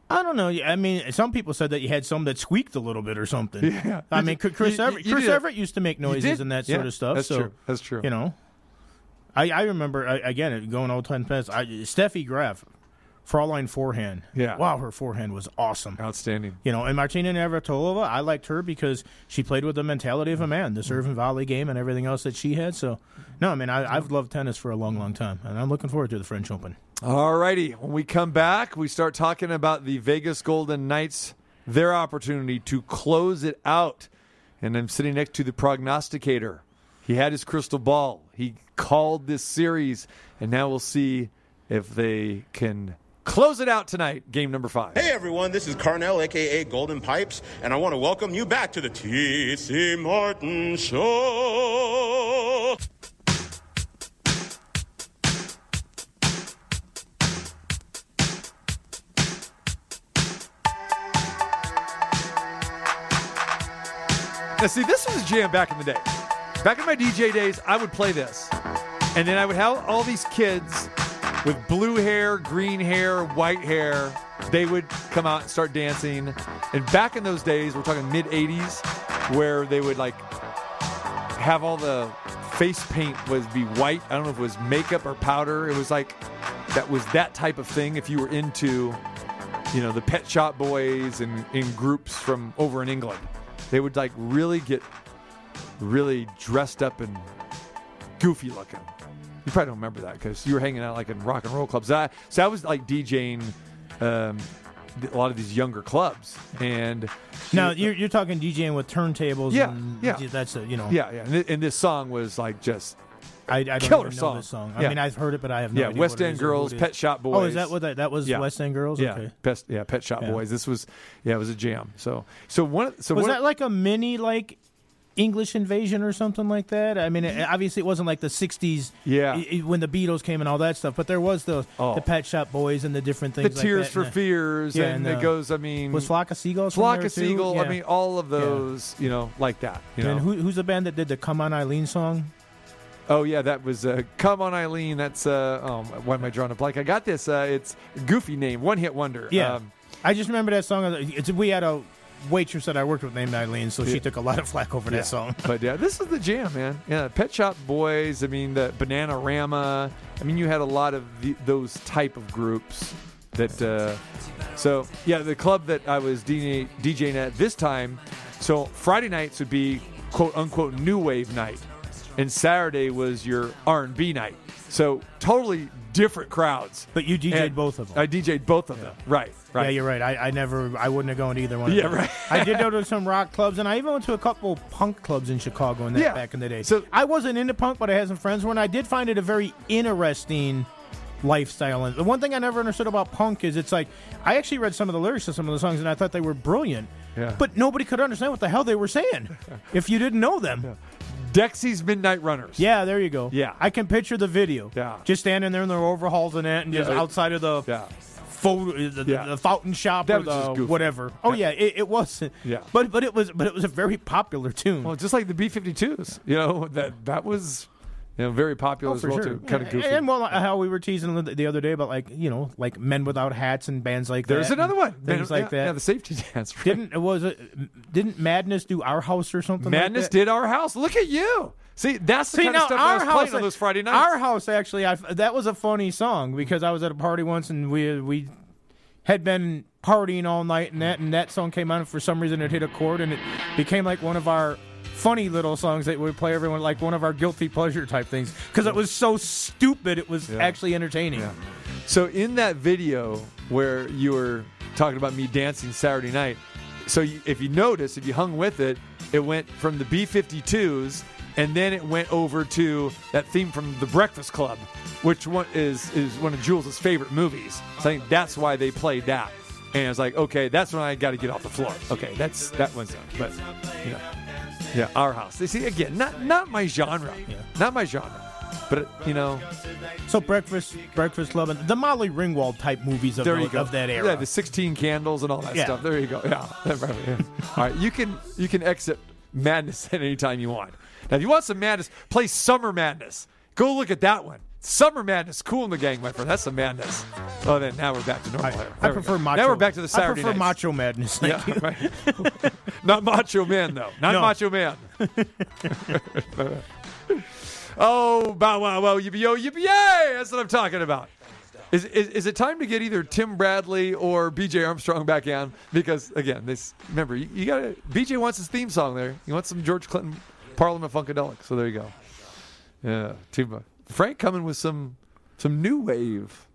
I don't know. I mean, some people said that you had some that squeaked a little bit or something. Yeah. I mean, Chris You- Evert, you Chris. Evert used to make noises and that Yeah, sort of stuff. That's so true. That's true. you know, I I remember I, again going old time past. I, Steffi Graf, Fraulein forehand. Yeah. Wow, her forehand was awesome. Outstanding. You know, and Martina Navratilova, I liked her because she played with the mentality of a man, the serve and volley game and everything else that she had. So, no, I mean, I, I've loved tennis for a long, long time, and I'm looking forward to the French Open. All righty. When we come back, we start talking about the Vegas Golden Knights, their opportunity to close it out. And I'm sitting next to the prognosticator. He had his crystal ball. He called this series, and now we'll see if they can close it out tonight. Game number five. Hey everyone, this is Carnell, aka Golden Pipes, and I want to welcome you back to the TC Martin Show. Now, see, this was a jam back in the day. Back in my DJ days, I would play this. And then I would have all these kids with blue hair, green hair, white hair. They would come out and start dancing. And back in those days, we're talking mid 80s, where they would like have all the face paint was be white. I don't know if it was makeup or powder. It was like that was that type of thing if you were into you know, the Pet Shop Boys and in groups from over in England. They would like really get really dressed up and goofy looking. You probably don't remember that because you were hanging out like in rock and roll clubs. I, so I was like DJing um, a lot of these younger clubs, and Now, you're, you're talking DJing with turntables. Yeah, and yeah. That's a, you know, yeah, yeah. And, thi- and this song was like just I, I don't Killer even know song. this song. I Yeah. mean, I've heard it, but I have no yeah, idea West End Girls. Pet Shop Boys. Oh, is that what that, that was? Yeah. West End Girls. Yeah, Okay. Pest, yeah, Pet Shop Yeah. Boys. This was yeah, it was a jam. So so one so Was one, that like a mini like English invasion or something like that? I mean, it, obviously it wasn't like the '60s. Yeah. when the Beatles came and all that stuff, but there was the Oh. the Pet Shop Boys and the different the things. like Tears for and Fears, Yeah, and, and, it uh, goes. I mean, Was Flock of Seagulls? Flock of too? Seagull. I mean, all of those, you know, like that. You know. and who, who's the band that did the "Come On Eileen" song? oh yeah, that was uh, "Come On Eileen." That's uh, oh, why am I drawing a blank? I got this. Uh, it's goofy name, one hit wonder. Yeah, Um, I just remember that song. It's, we had a waitress that I worked with named Eileen, so she took a lot of flack over yeah. that song. but yeah, this is the jam, man. Yeah, Pet Shop Boys. I mean, the Bananarama. I mean, you had a lot of the, those type of groups that. Uh, so yeah, the club that I was DJ, DJing at this time. So Friday nights would be quote unquote new wave night, and Saturday was your R and B night. So totally different crowds. But you DJ'd And both of them. I DJ'd both of them. Right. Right. Yeah, you're right. I, I never, I wouldn't have gone to either one. of Yeah, them. right. I did go to some rock clubs, and I even went to a couple punk clubs in Chicago and that Yeah. back in the day. So- I wasn't into punk, but I had some friends who were, and I did find it a very interesting lifestyle. And the one thing I never understood about punk is it's like I actually read some of the lyrics to some of the songs, and I thought they were brilliant. Yeah. But nobody could understand what the hell they were saying if you didn't know them. Dexy's Midnight Runners. Yeah, there you go. Yeah. I can picture the video. Yeah. Just standing there in their overalls and that, and just Yeah. outside of the Yeah. photo, the, Yeah. the fountain shop That or was just the goofy. whatever. Oh yeah, it, it was. Yeah. but but it was but it was a very popular tune. Well, just like the B-52s, you know that that was you know very popular Oh, as well sure. too. Kind of goofy. And well, uh, how we were teasing the the other day about like you know like men without hats and bands like There's that. another one. Things Man, like yeah, that. Yeah, the safety dance. right. didn't it was it didn't Madness do our house or something? Madness like that? did our house. Look at you. See, that's the See kind now, of stuff our I was house, playing on those Friday nights. Our house actually, I, that was a funny song because I was at a party once and we uh, we had been partying all night and that, and that song came on. And for some reason, it hit a chord, and it became like one of our funny little songs that we play everyone like one of our guilty pleasure type things because it was so stupid. It was actually entertaining. So in that video where you were talking about me dancing Saturday night, so you, if you notice, if you hung with it, it went from the B52s and then it went over to that theme from The Breakfast Club, which one is is one of Jules' favorite movies. So I think that's why they played that. And I was like, okay, that's when I got to get off the floor. Okay, that's that one's done. But you know, yeah, our house. You see, again, not not my genre, not my genre. But you know, So breakfast, breakfast club, and the Molly Ringwald type movies of, there the- you go. of that era. Yeah, the 16 candles and all that Yeah. stuff. There you go. Yeah. Yeah. all right, you can you can exit madness at any time you want. Now, if you want some madness, play Summer Madness. Go look at that one. Summer Madness, Kool and the Gang, my friend. That's some madness. Oh, then now we're back to normal. here. I prefer go. macho. Now we're back to the Saturday I prefer nights. macho madness. Thank Yeah, you. right. Not Macho Man though. Not No. Macho Man. oh, bow wow wow yippee yo yippee yay! That's what I'm talking about. Is, is, is it time to get either Tim Bradley or BJ Armstrong back on? Because again, this remember you, you got BJ wants his theme song there. He wants some George Clinton Parliament Funkadelic. So there you go. Yeah, too much. Frank coming with some some new wave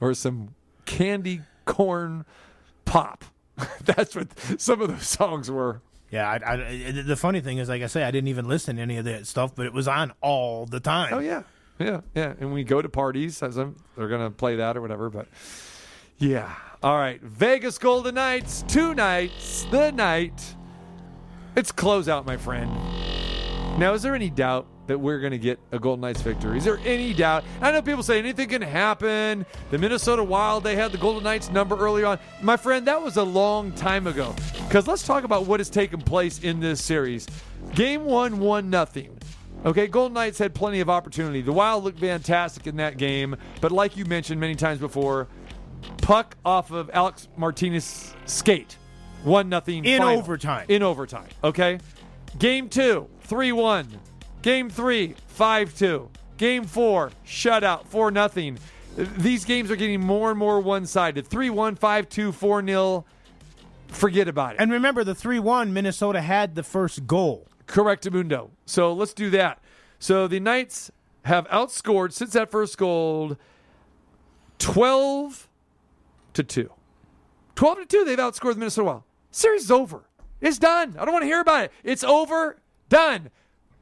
or some candy corn pop. That's what some of those songs were. Yeah, I, I, the funny thing is, like I say, I didn't even listen to any of that stuff, but it was on all the time. Oh yeah, yeah, yeah. And we go to parties, as I'm, they're gonna play that or whatever. But yeah, all right. Vegas Golden Knights, two nights, the night. It's closeout, my friend. Now, is there any doubt that we're going to get a Golden Knights victory? Is there any doubt? I know people say anything can happen. The Minnesota Wild, they had the Golden Knights number early on. My friend, that was a long time ago. Because let's talk about what has taken place in this series. Game one, one nothing. Okay, Golden Knights had plenty of opportunity. The Wild looked fantastic in that game, but like you mentioned many times before, puck off of Alex Martinez skate. One nothing In final. overtime. In overtime. Okay. Game two, 3 1. Game three, 5 2. Game four, shutout, 4 nothing. These games are getting more and more one sided. 3 1, 5 2, 4 0. Forget about it. And remember, the 3 1, Minnesota had the first goal. Correctamundo. So let's do that. So the Knights have outscored since that first goal 12 to 2. 12 to 2, they've outscored the Minnesota Wild. Series is over. It's done. I don't want to hear about it. It's over. Done.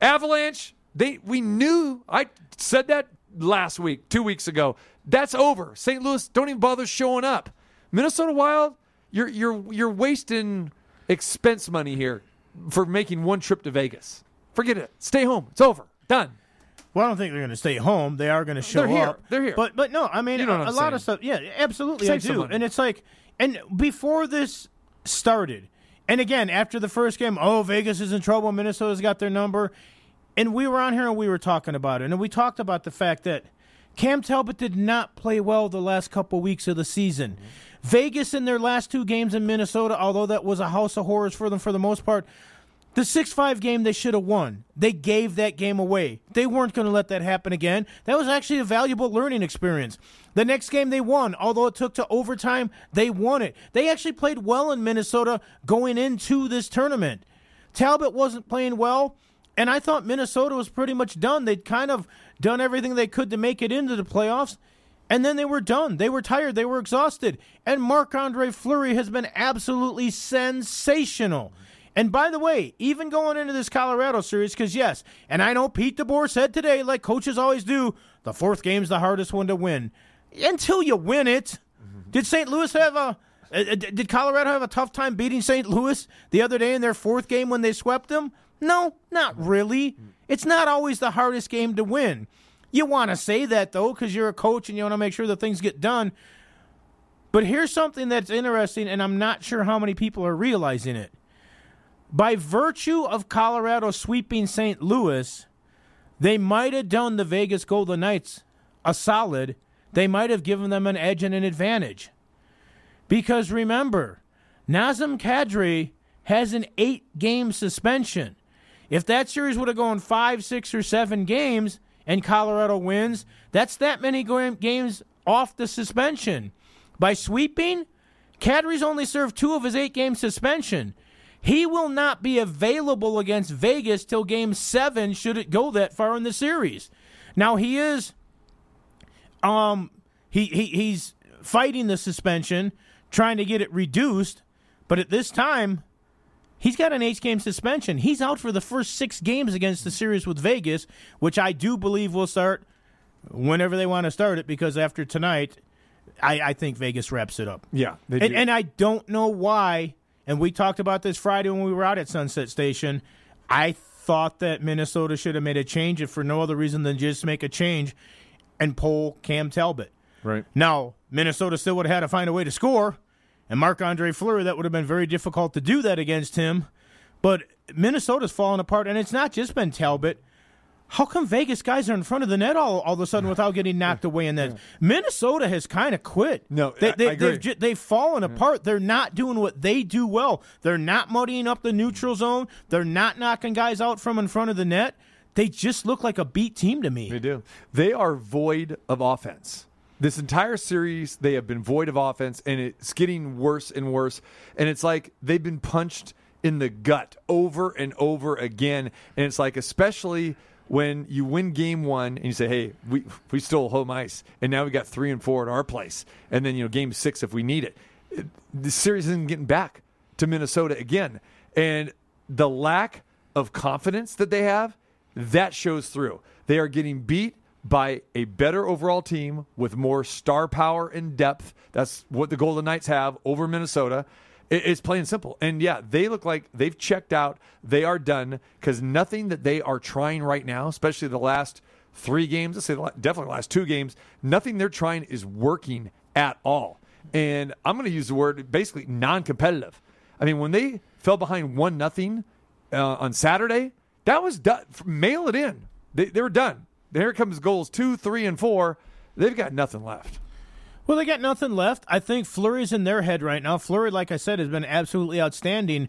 Avalanche, they we knew I said that last week, 2 weeks ago. That's over. St. Louis don't even bother showing up. Minnesota Wild, you're you're you're wasting expense money here for making one trip to Vegas. Forget it. Stay home. It's over. Done. Well, I don't think they're going to stay home. They are going to show They're here. up. They're here. But but no, I mean You know what a, I'm a lot of saying. stuff. Yeah, absolutely, Save I some do. money. And it's like, and before this started, and again after the first game, oh Vegas is in trouble. Minnesota's got their number, and we were on here and we were talking about it, and we talked about the fact that Cam Talbot did not play well the last couple weeks of the season. Mm-hmm. Vegas in their last two games in Minnesota, although that was a house of horrors for them for the most part, the 6 5 game they should have won. They gave that game away. They weren't going to let that happen again. That was actually a valuable learning experience. The next game they won, although it took to overtime, they won it. They actually played well in Minnesota going into this tournament. Talbot wasn't playing well, and I thought Minnesota was pretty much done. They'd kind of done everything they could to make it into the playoffs. And then they were done. They were tired. They were exhausted. And Marc Andre Fleury has been absolutely sensational. And by the way, even going into this Colorado series, because yes, and I know Pete DeBoer said today, like coaches always do, the fourth game's the hardest one to win. Until you win it. Did St. Louis have a. uh, uh, Did Colorado have a tough time beating St. Louis the other day in their fourth game when they swept them? No, not really. It's not always the hardest game to win. You want to say that though, because you're a coach and you want to make sure that things get done. But here's something that's interesting, and I'm not sure how many people are realizing it. By virtue of Colorado sweeping St. Louis, they might have done the Vegas Golden Knights a solid. They might have given them an edge and an advantage. Because remember, Nazem Kadri has an eight game suspension. If that series would have gone five, six, or seven games and Colorado wins, that's that many games off the suspension. By sweeping, Kadri's only served two of his eight game suspension. He will not be available against Vegas till game seven, should it go that far in the series. Now he is um he, he he's fighting the suspension, trying to get it reduced, but at this time, he's got an eight game suspension. He's out for the first six games against the series with Vegas, which I do believe will start whenever they want to start it, because after tonight, I, I think Vegas wraps it up. Yeah, they And, do. and I don't know why, and we talked about this Friday when we were out at Sunset Station. I thought that Minnesota should have made a change, if for no other reason than just make a change and pull Cam Talbot. right. Now, Minnesota still would have had to find a way to score, and Marc Andre Fleury, that would have been very difficult to do that against him. But Minnesota's falling apart, and it's not just been Talbot. How come Vegas guys are in front of the net all, all of a sudden without getting knocked away in that? Minnesota has kind of quit. No, they, I- they, I agree. They've, ju- they've fallen apart. They're not doing what they do well. They're not muddying up the neutral zone. They're not knocking guys out from in front of the net. They just look like a beat team to me. They do. They are void of offense. This entire series, they have been void of offense, and it's getting worse and worse. And it's like they've been punched in the gut over and over again. And it's like, especially when you win game one and you say, hey, we, we stole home ice, and now we got three and four at our place. And then, you know, game six if we need it. it the series isn't getting back to Minnesota again. And the lack of confidence that they have, that shows through. They are getting beat by a better overall team with more star power and depth. That's what the Golden Knights have over Minnesota. It- It's plain and simple. And yeah, they look like they've checked out. They are done because nothing that they are trying right now, especially the last three games, let's say definitely the last two games, nothing they're trying is working at all. And I'm going to use the word basically non-competitive. I mean, when they fell behind one nothing uh, on Saturday, that was done. Mail it in. They, they were done. Here comes goals two, three, and four. They've got nothing left. Well, they got nothing left. I think Fleury's in their head right now. Fleury, like I said, has been absolutely outstanding.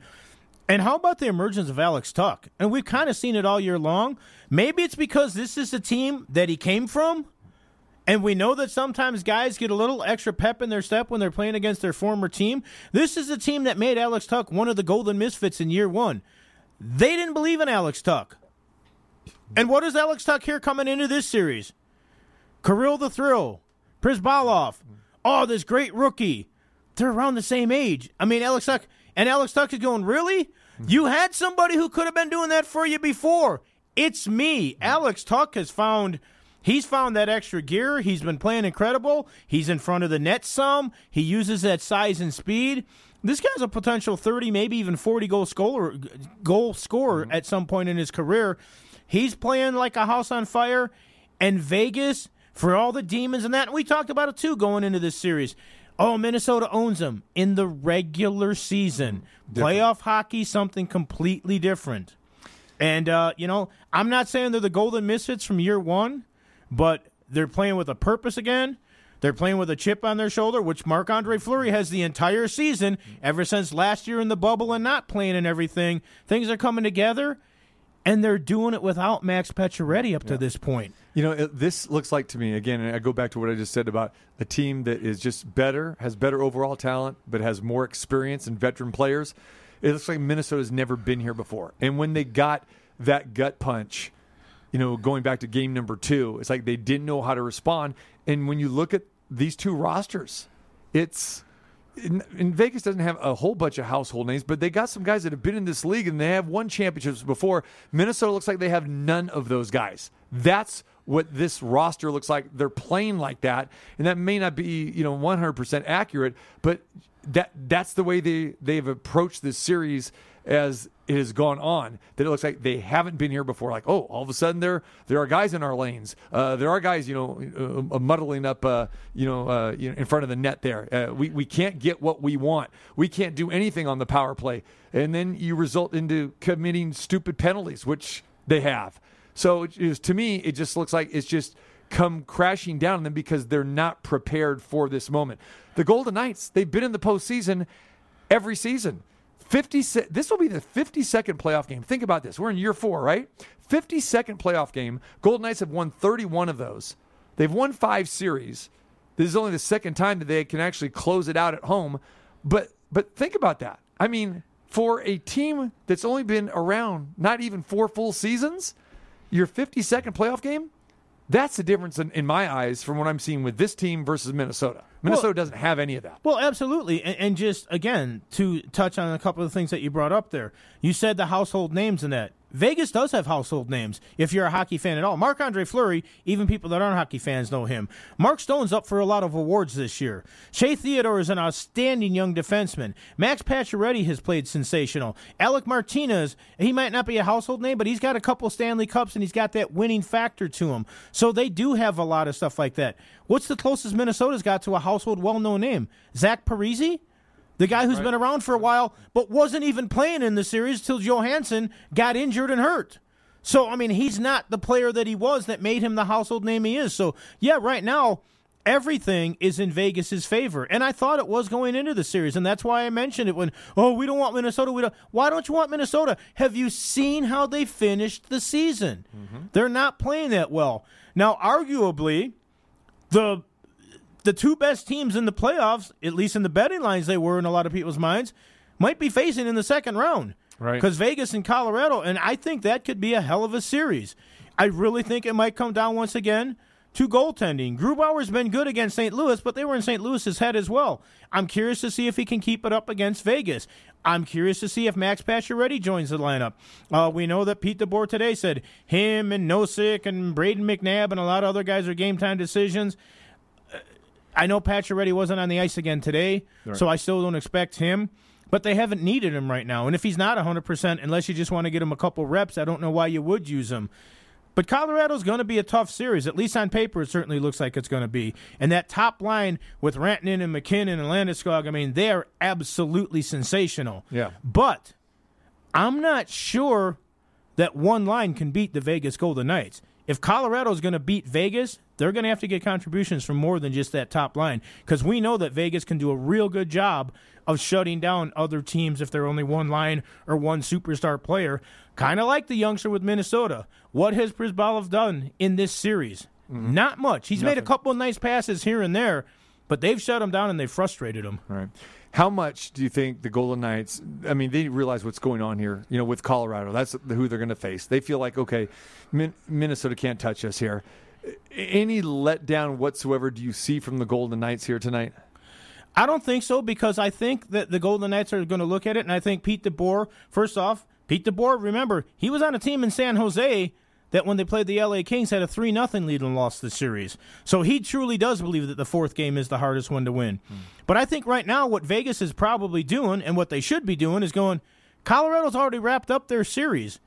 And how about the emergence of Alex Tuch? And we've kind of seen it all year long. Maybe it's because this is the team that he came from. And we know that sometimes guys get a little extra pep in their step when they're playing against their former team. This is the team that made Alex Tuch one of the golden misfits in year one. They didn't believe in Alex Tuch. And what is Alex Tuch here coming into this series? Kirill the Thrill, Kaprizov. Oh, this great rookie. They're around the same age. I mean, Alex Tuch and Alex Tuch is going, really? You had somebody who could have been doing that for you before. It's me. Alex Tuch has found he's found that extra gear. He's been playing incredible. He's in front of the net some. He uses that size and speed. This guy's a potential 30, maybe even 40 goal scorer goal scorer mm-hmm. at some point in his career. He's playing like a house on fire. And Vegas, for all the demons and that, and we talked about it too going into this series. Oh, Minnesota owns them in the regular season. Playoff hockey, something completely different. And, uh, you know, I'm not saying they're the golden misfits from year one, but they're playing with a purpose again. They're playing with a chip on their shoulder, which Marc Andre Fleury has the entire season, ever since last year in the bubble and not playing and everything. Things are coming together, and they're doing it without Max Pacioretty up to this point. You know, it, this looks like to me again. And I go back to what I just said about a team that is just better, has better overall talent, but has more experience and veteran players. It looks like Minnesota's never been here before. And when they got that gut punch, you know, going back to game number two, it's like they didn't know how to respond. And when you look at these two rosters, it's in, Vegas doesn't have a whole bunch of household names, but they got some guys that have been in this league and they have won championships before. Minnesota looks like they have none of those guys. That's what this roster looks like. They're playing like that, and that may not be you know 100% accurate, but that that's the way they they've approached this series as it has gone on. That it looks like they haven't been here before. Like oh, all of a sudden there there are guys in our lanes. Uh, there are guys you know uh, muddling up uh, you know uh, you know in front of the net there. Uh, we we can't get what we want. We can't do anything on the power play, and then you result into committing stupid penalties, which they have. So to me, it just looks like it's just come crashing down on them because they're not prepared for this moment. The Golden Knights, they've been in the postseason every season. 50 this will be the 52nd playoff game. Think about this. We're in year 4, right? 52nd playoff game. Golden Knights have won 31 of those. They've won 5 series. This is only the second time that they can actually close it out at home, But but think about that. I mean, for a team that's only been around not even four full seasons, your 52nd playoff game, that's the difference in, in my eyes from what I'm seeing with this team versus Minnesota. Minnesota Well- doesn't have any of that. Well, absolutely. And, and just, again, to touch on a couple of things that you brought up there, you said the household names in that. Vegas does have household names if you're a hockey fan at all. Marc Andre Fleury, even people that aren't hockey fans know him. Mark Stone's up for a lot of awards this year. Shea Theodore is an outstanding young defenseman. Max Pacioretty has played sensational. Alec Martinez, he might not be a household name, but he's got a couple Stanley Cups and he's got that winning factor to him. So they do have a lot of stuff like that. What's the closest Minnesota's got to a household well known name? Zach Parise? The guy who's been around for a while, but wasn't even playing in the series till Johansson got injured and hurt. So, I mean, he's not the player that he was that made him the household name he is. So, yeah, right now, everything is in Vegas's favor. And I thought it was going into the series. And that's why I mentioned it when, oh, we don't want Minnesota. We don't. Why don't you want Minnesota? Have you seen how they finished the season? Mm-hmm. They're not playing that well. Now, arguably, the the two best teams in the playoffs, at least in the betting lines they were in a lot of people's minds, might be facing in the second round. Right. Because Vegas and Colorado, and I think that could be a hell of a series. I really think it might come down once again to goaltending. Grubauer's been good against St. Louis, but they were in St. Louis's head as well. I'm curious to see if he can keep it up against Vegas. I'm curious to see if Max Pacioretty joins the lineup. Uh, we know that Pete DeBoer today said him and Nosek and Brayden McNabb and a lot of other guys are game time decisions. I know Pacioretty wasn't on the ice again today, so I still don't expect him. But they haven't needed him right now. And if he's not 100%, unless you just want to get him a couple reps, I don't know why you would use him. But Colorado's going to be a tough series. At least on paper, it certainly looks like it's going to be. And that top line with Rantanen and MacKinnon and Landeskog, I mean, they are absolutely sensational. Yeah. But I'm not sure that one line can beat the Vegas Golden Knights. If Colorado's going to beat Vegas, they're going to have to get contributions from more than just that top line because we know that Vegas can do a real good job of shutting down other teams if they're only one line or one superstar player. Kind of like the youngster with Minnesota. What has Kaprizov done in this series? Mm-hmm. Not much. He's made a couple of nice passes here and there, but they've shut him down and they've frustrated him. All right. How much do you think the Golden Knights? I mean, they realize what's going on here. You know, with Colorado, that's who they're going to face. They feel like, okay, Min- Minnesota can't touch us here. Any letdown whatsoever do you see from the Golden Knights here tonight? I don't think so because I think that the Golden Knights are going to look at it, and I think Pete DeBoer. First off, Pete DeBoer. Remember, he was on a team in San Jose that when they played the LA Kings had a three nothing lead and lost the series. So he truly does believe that the fourth game is the hardest one to win. But I think right now what Vegas is probably doing and what they should be doing is going. Colorado's already wrapped up their series.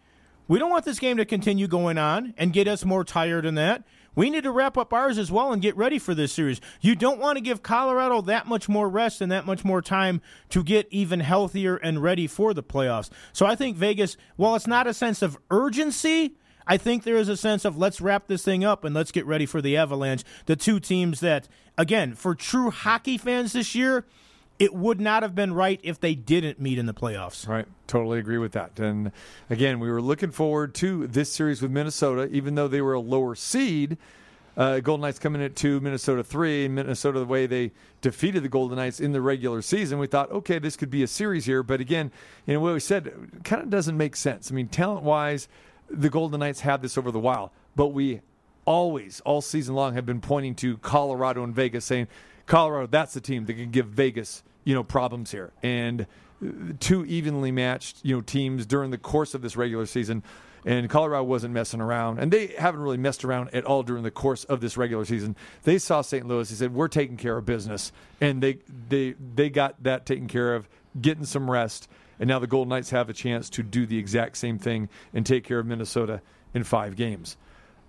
We don't want this game to continue going on and get us more tired than that. We need to wrap up ours as well and get ready for this series. You don't want to give Colorado that much more rest and that much more time to get even healthier and ready for the playoffs. So I think Vegas, while it's not a sense of urgency, I think there is a sense of let's wrap this thing up and let's get ready for the Avalanche, the two teams that, again, for true hockey fans this year, it would not have been right if they didn't meet in the playoffs. Right. Totally agree with that. And again, we were looking forward to this series with Minnesota, even though they were a lower seed. Uh, Golden Knights coming at two, Minnesota three. Minnesota, the way they defeated the Golden Knights in the regular season, we thought, okay, this could be a series here. But again, you know what we said kind of doesn't make sense. I mean, talent wise, the Golden Knights had this over the Wild, but we always, all season long, have been pointing to Colorado and Vegas, saying, Colorado, that's the team that can give Vegas, you know, problems here. And uh, two evenly matched, you know, teams during the course of this regular season. And Colorado wasn't messing around, and they haven't really messed around at all during the course of this regular season. They saw St. Louis. They said, "We're taking care of business," and they they they got that taken care of, getting some rest. And now the Golden Knights have a chance to do the exact same thing and take care of Minnesota in five games.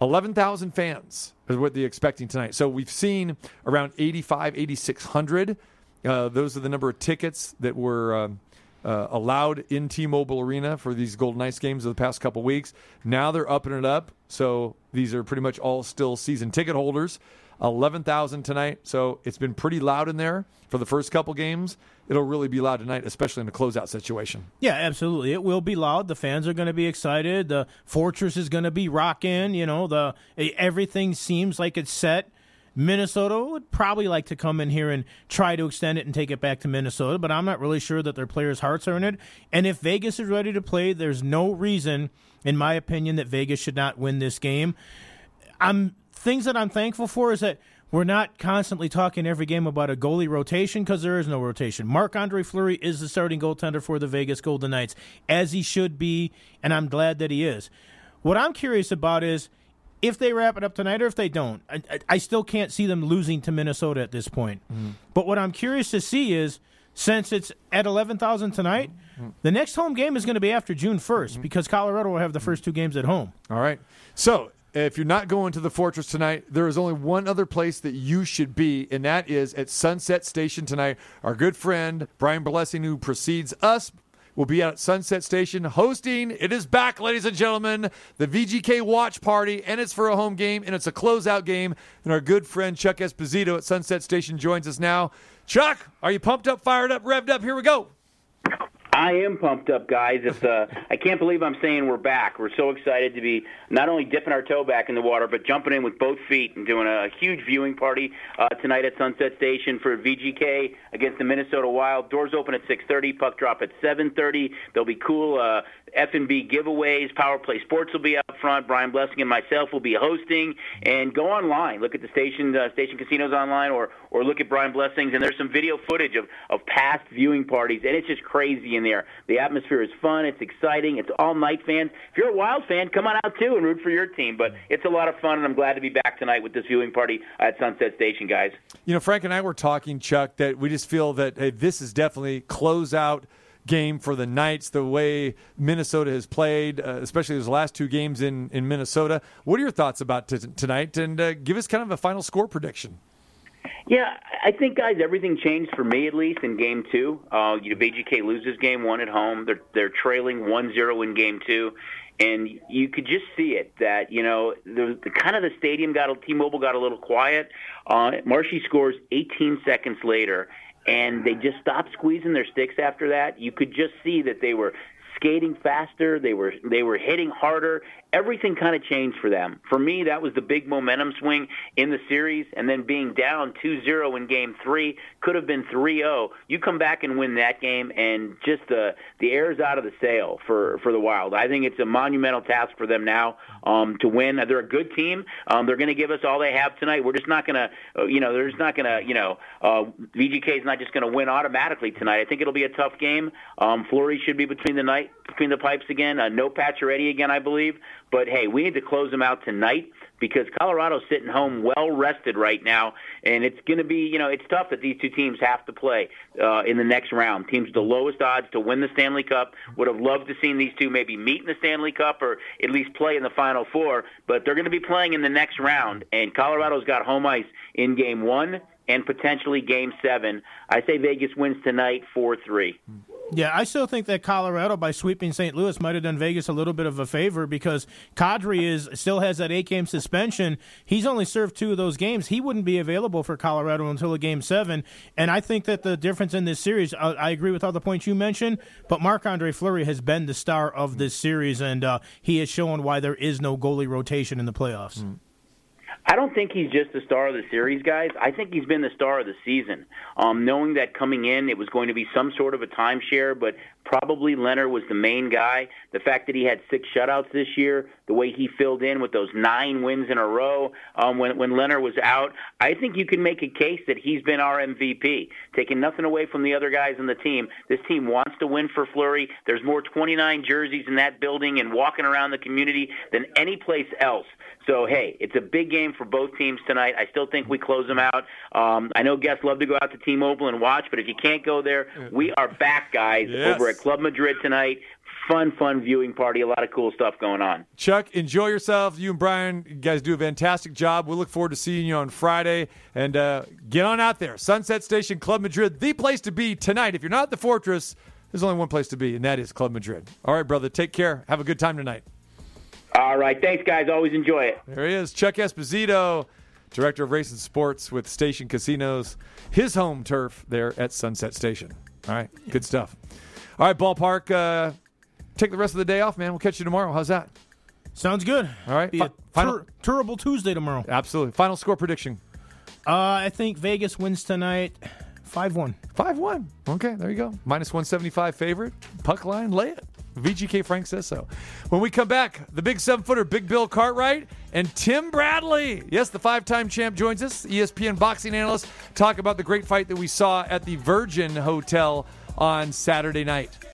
11,000 fans is what they're expecting tonight. So we've seen around 85, 8,600. Uh, those are the number of tickets that were um, uh, allowed in T-Mobile Arena for these Golden Knights games of the past couple weeks. Now they're upping it up. So these are pretty much all still season ticket holders. 11,000 tonight. So it's been pretty loud in there for the first couple games. It'll really be loud tonight, especially in a closeout situation. Yeah, absolutely. It will be loud. The fans are going to be excited. The fortress is going to be rocking. You know, the everything seems like it's set. Minnesota would probably like to come in here and try to extend it and take it back to Minnesota, but I'm not really sure that their players' hearts are in it. And if Vegas is ready to play, there's no reason, in my opinion, that Vegas should not win this game. I'm things that I'm thankful for is that we're not constantly talking every game about a goalie rotation because there is no rotation. Marc Andre Fleury is the starting goaltender for the Vegas Golden Knights, as he should be, and I'm glad that he is. What I'm curious about is if they wrap it up tonight or if they don't. I, I, still can't see them losing to Minnesota at this point. Mm-hmm. But what I'm curious to see is since it's at 11,000 tonight, Mm-hmm. the next home game is going to be after June 1st because Colorado will have the first two games at home. All right. So if you're not going to the Fortress tonight, there is only one other place that you should be, and that is at Sunset Station tonight. Our good friend Brian Blessing, who precedes us, will be out at Sunset Station hosting. It is back, ladies and gentlemen, the VGK Watch Party, and it's for a home game, and it's a closeout game. And our good friend Chuck Esposito at Sunset Station joins us now. Chuck, are you pumped up, fired up, revved up? Here we go. I am pumped up, guys. It's uh, I can't believe I'm saying we're back. We're so excited to be not only dipping our toe back in the water, but jumping in with both feet and doing a huge viewing party uh, tonight at Sunset Station for VGK against the Minnesota Wild. Doors open at 6:30, puck drop at 7:30. There'll be cool uh, F&B giveaways. Power Play Sports will be up front. Brian Blessing and myself will be hosting. And go online, look at the station uh, station casinos online, or or look at Brian Blessings. And there's some video footage of of past viewing parties, and it's just crazy in there. The atmosphere is fun. It's exciting. It's all night fans. If you're a Wild fan, come on out too and root for your team. But it's a lot of fun, and I'm glad to be back tonight with this viewing party at Sunset Station, guys. You know, Frank and I were talking, Chuck, that we just feel that hey, this is definitely closeout game for the Knights. The way Minnesota has played, uh, especially those last two games in in Minnesota. What are your thoughts about t- tonight? And uh, give us kind of a final score prediction. Yeah, I think, guys, everything changed for me at least in Game Two. Uh, you know, loses Game One at home. They're they're trailing 1-0 in Game Two, and you could just see it that you know the, the kind of the stadium got a T-Mobile got a little quiet. Uh, Marshy scores 18 seconds later, and they just stopped squeezing their sticks after that. You could just see that they were skating faster. They were they were hitting harder. Everything kind of changed for them. For me, that was the big momentum swing in the series, and then being down 2-0 in Game Three could have been 3-0. You come back and win that game, and just the the air's out of the sail for for the Wild. I think it's a monumental task for them now um, to win. They're a good team. Um, they're going to give us all they have tonight. We're just not going to, uh, you know, they're just not going to, you know, uh, VGK is not just going to win automatically tonight. I think it'll be a tough game. Um, Fleury should be between the night between the pipes again. Uh, no Pacioretty again, I believe. But hey, we need to close them out tonight because Colorado's sitting home well rested right now, and it's going to be, you know, it's tough that these two teams have to play uh, in the next round. Teams with the lowest odds to win the Stanley Cup would have loved to seen these two maybe meet in the Stanley Cup or at least play in the Final Four, but they're going to be playing in the next round, and Colorado's got home ice in Game One and potentially Game Seven. I say Vegas wins tonight, four three. Yeah, I still think that Colorado, by sweeping St. Louis, might have done Vegas a little bit of a favor because Kadri is still has that eight game suspension. He's only served two of those games. He wouldn't be available for Colorado until a game seven. And I think that the difference in this series, I, I agree with all the points you mentioned, but Marc Andre Fleury has been the star of this series, and uh, he has shown why there is no goalie rotation in the playoffs. I don't think he's just the star of the series, guys. I think he's been the star of the season. Um, knowing that coming in, it was going to be some sort of a timeshare, but probably Lehner was the main guy. The fact that he had six shutouts this year, the way he filled in with those nine wins in a row um, when when Lehner was out, I think you can make a case that he's been our MVP. Taking nothing away from the other guys on the team, this team wants to win for Fleury. There's more 29 jerseys in that building and walking around the community than any place else. So hey, it's a big game for both teams tonight. I still think we close them out. Um, I know guests love to go out to T-Mobile and watch, but if you can't go there, we are back, guys, Yes. over at Club Madrid tonight. Fun, fun viewing party. A lot of cool stuff going on. Chuck, enjoy yourself. You and Brian, you guys do a fantastic job. We look forward to seeing you on Friday. And uh, get on out there. Sunset Station, Club Madrid, the place to be tonight. If you're not at the Fortress, there's only one place to be, and that is Club Madrid. All right, brother, take care. Have a good time tonight. All right, thanks, guys. Always enjoy it. There he is, Chuck Esposito, Director of Race and Sports with Station Casinos, his home turf there at Sunset Station. All right, good stuff. All right, ballpark. Uh, take the rest of the day off, man. We'll catch you tomorrow. How's that? Sounds good. All right, fi- final- tur- terrible Tuesday tomorrow. Absolutely. Final score prediction. Uh, I think Vegas wins tonight, five one. 5 1. Okay, there you go. Minus 175 favorite. Puck line, lay it. VGK Frank says so. When we come back, the big seven footer, Big Bill Cartwright, and Tim Bradley. Yes, the five time champ joins us, ESPN boxing analyst, talk about the great fight that we saw at the Virgin Hotel on Saturday night.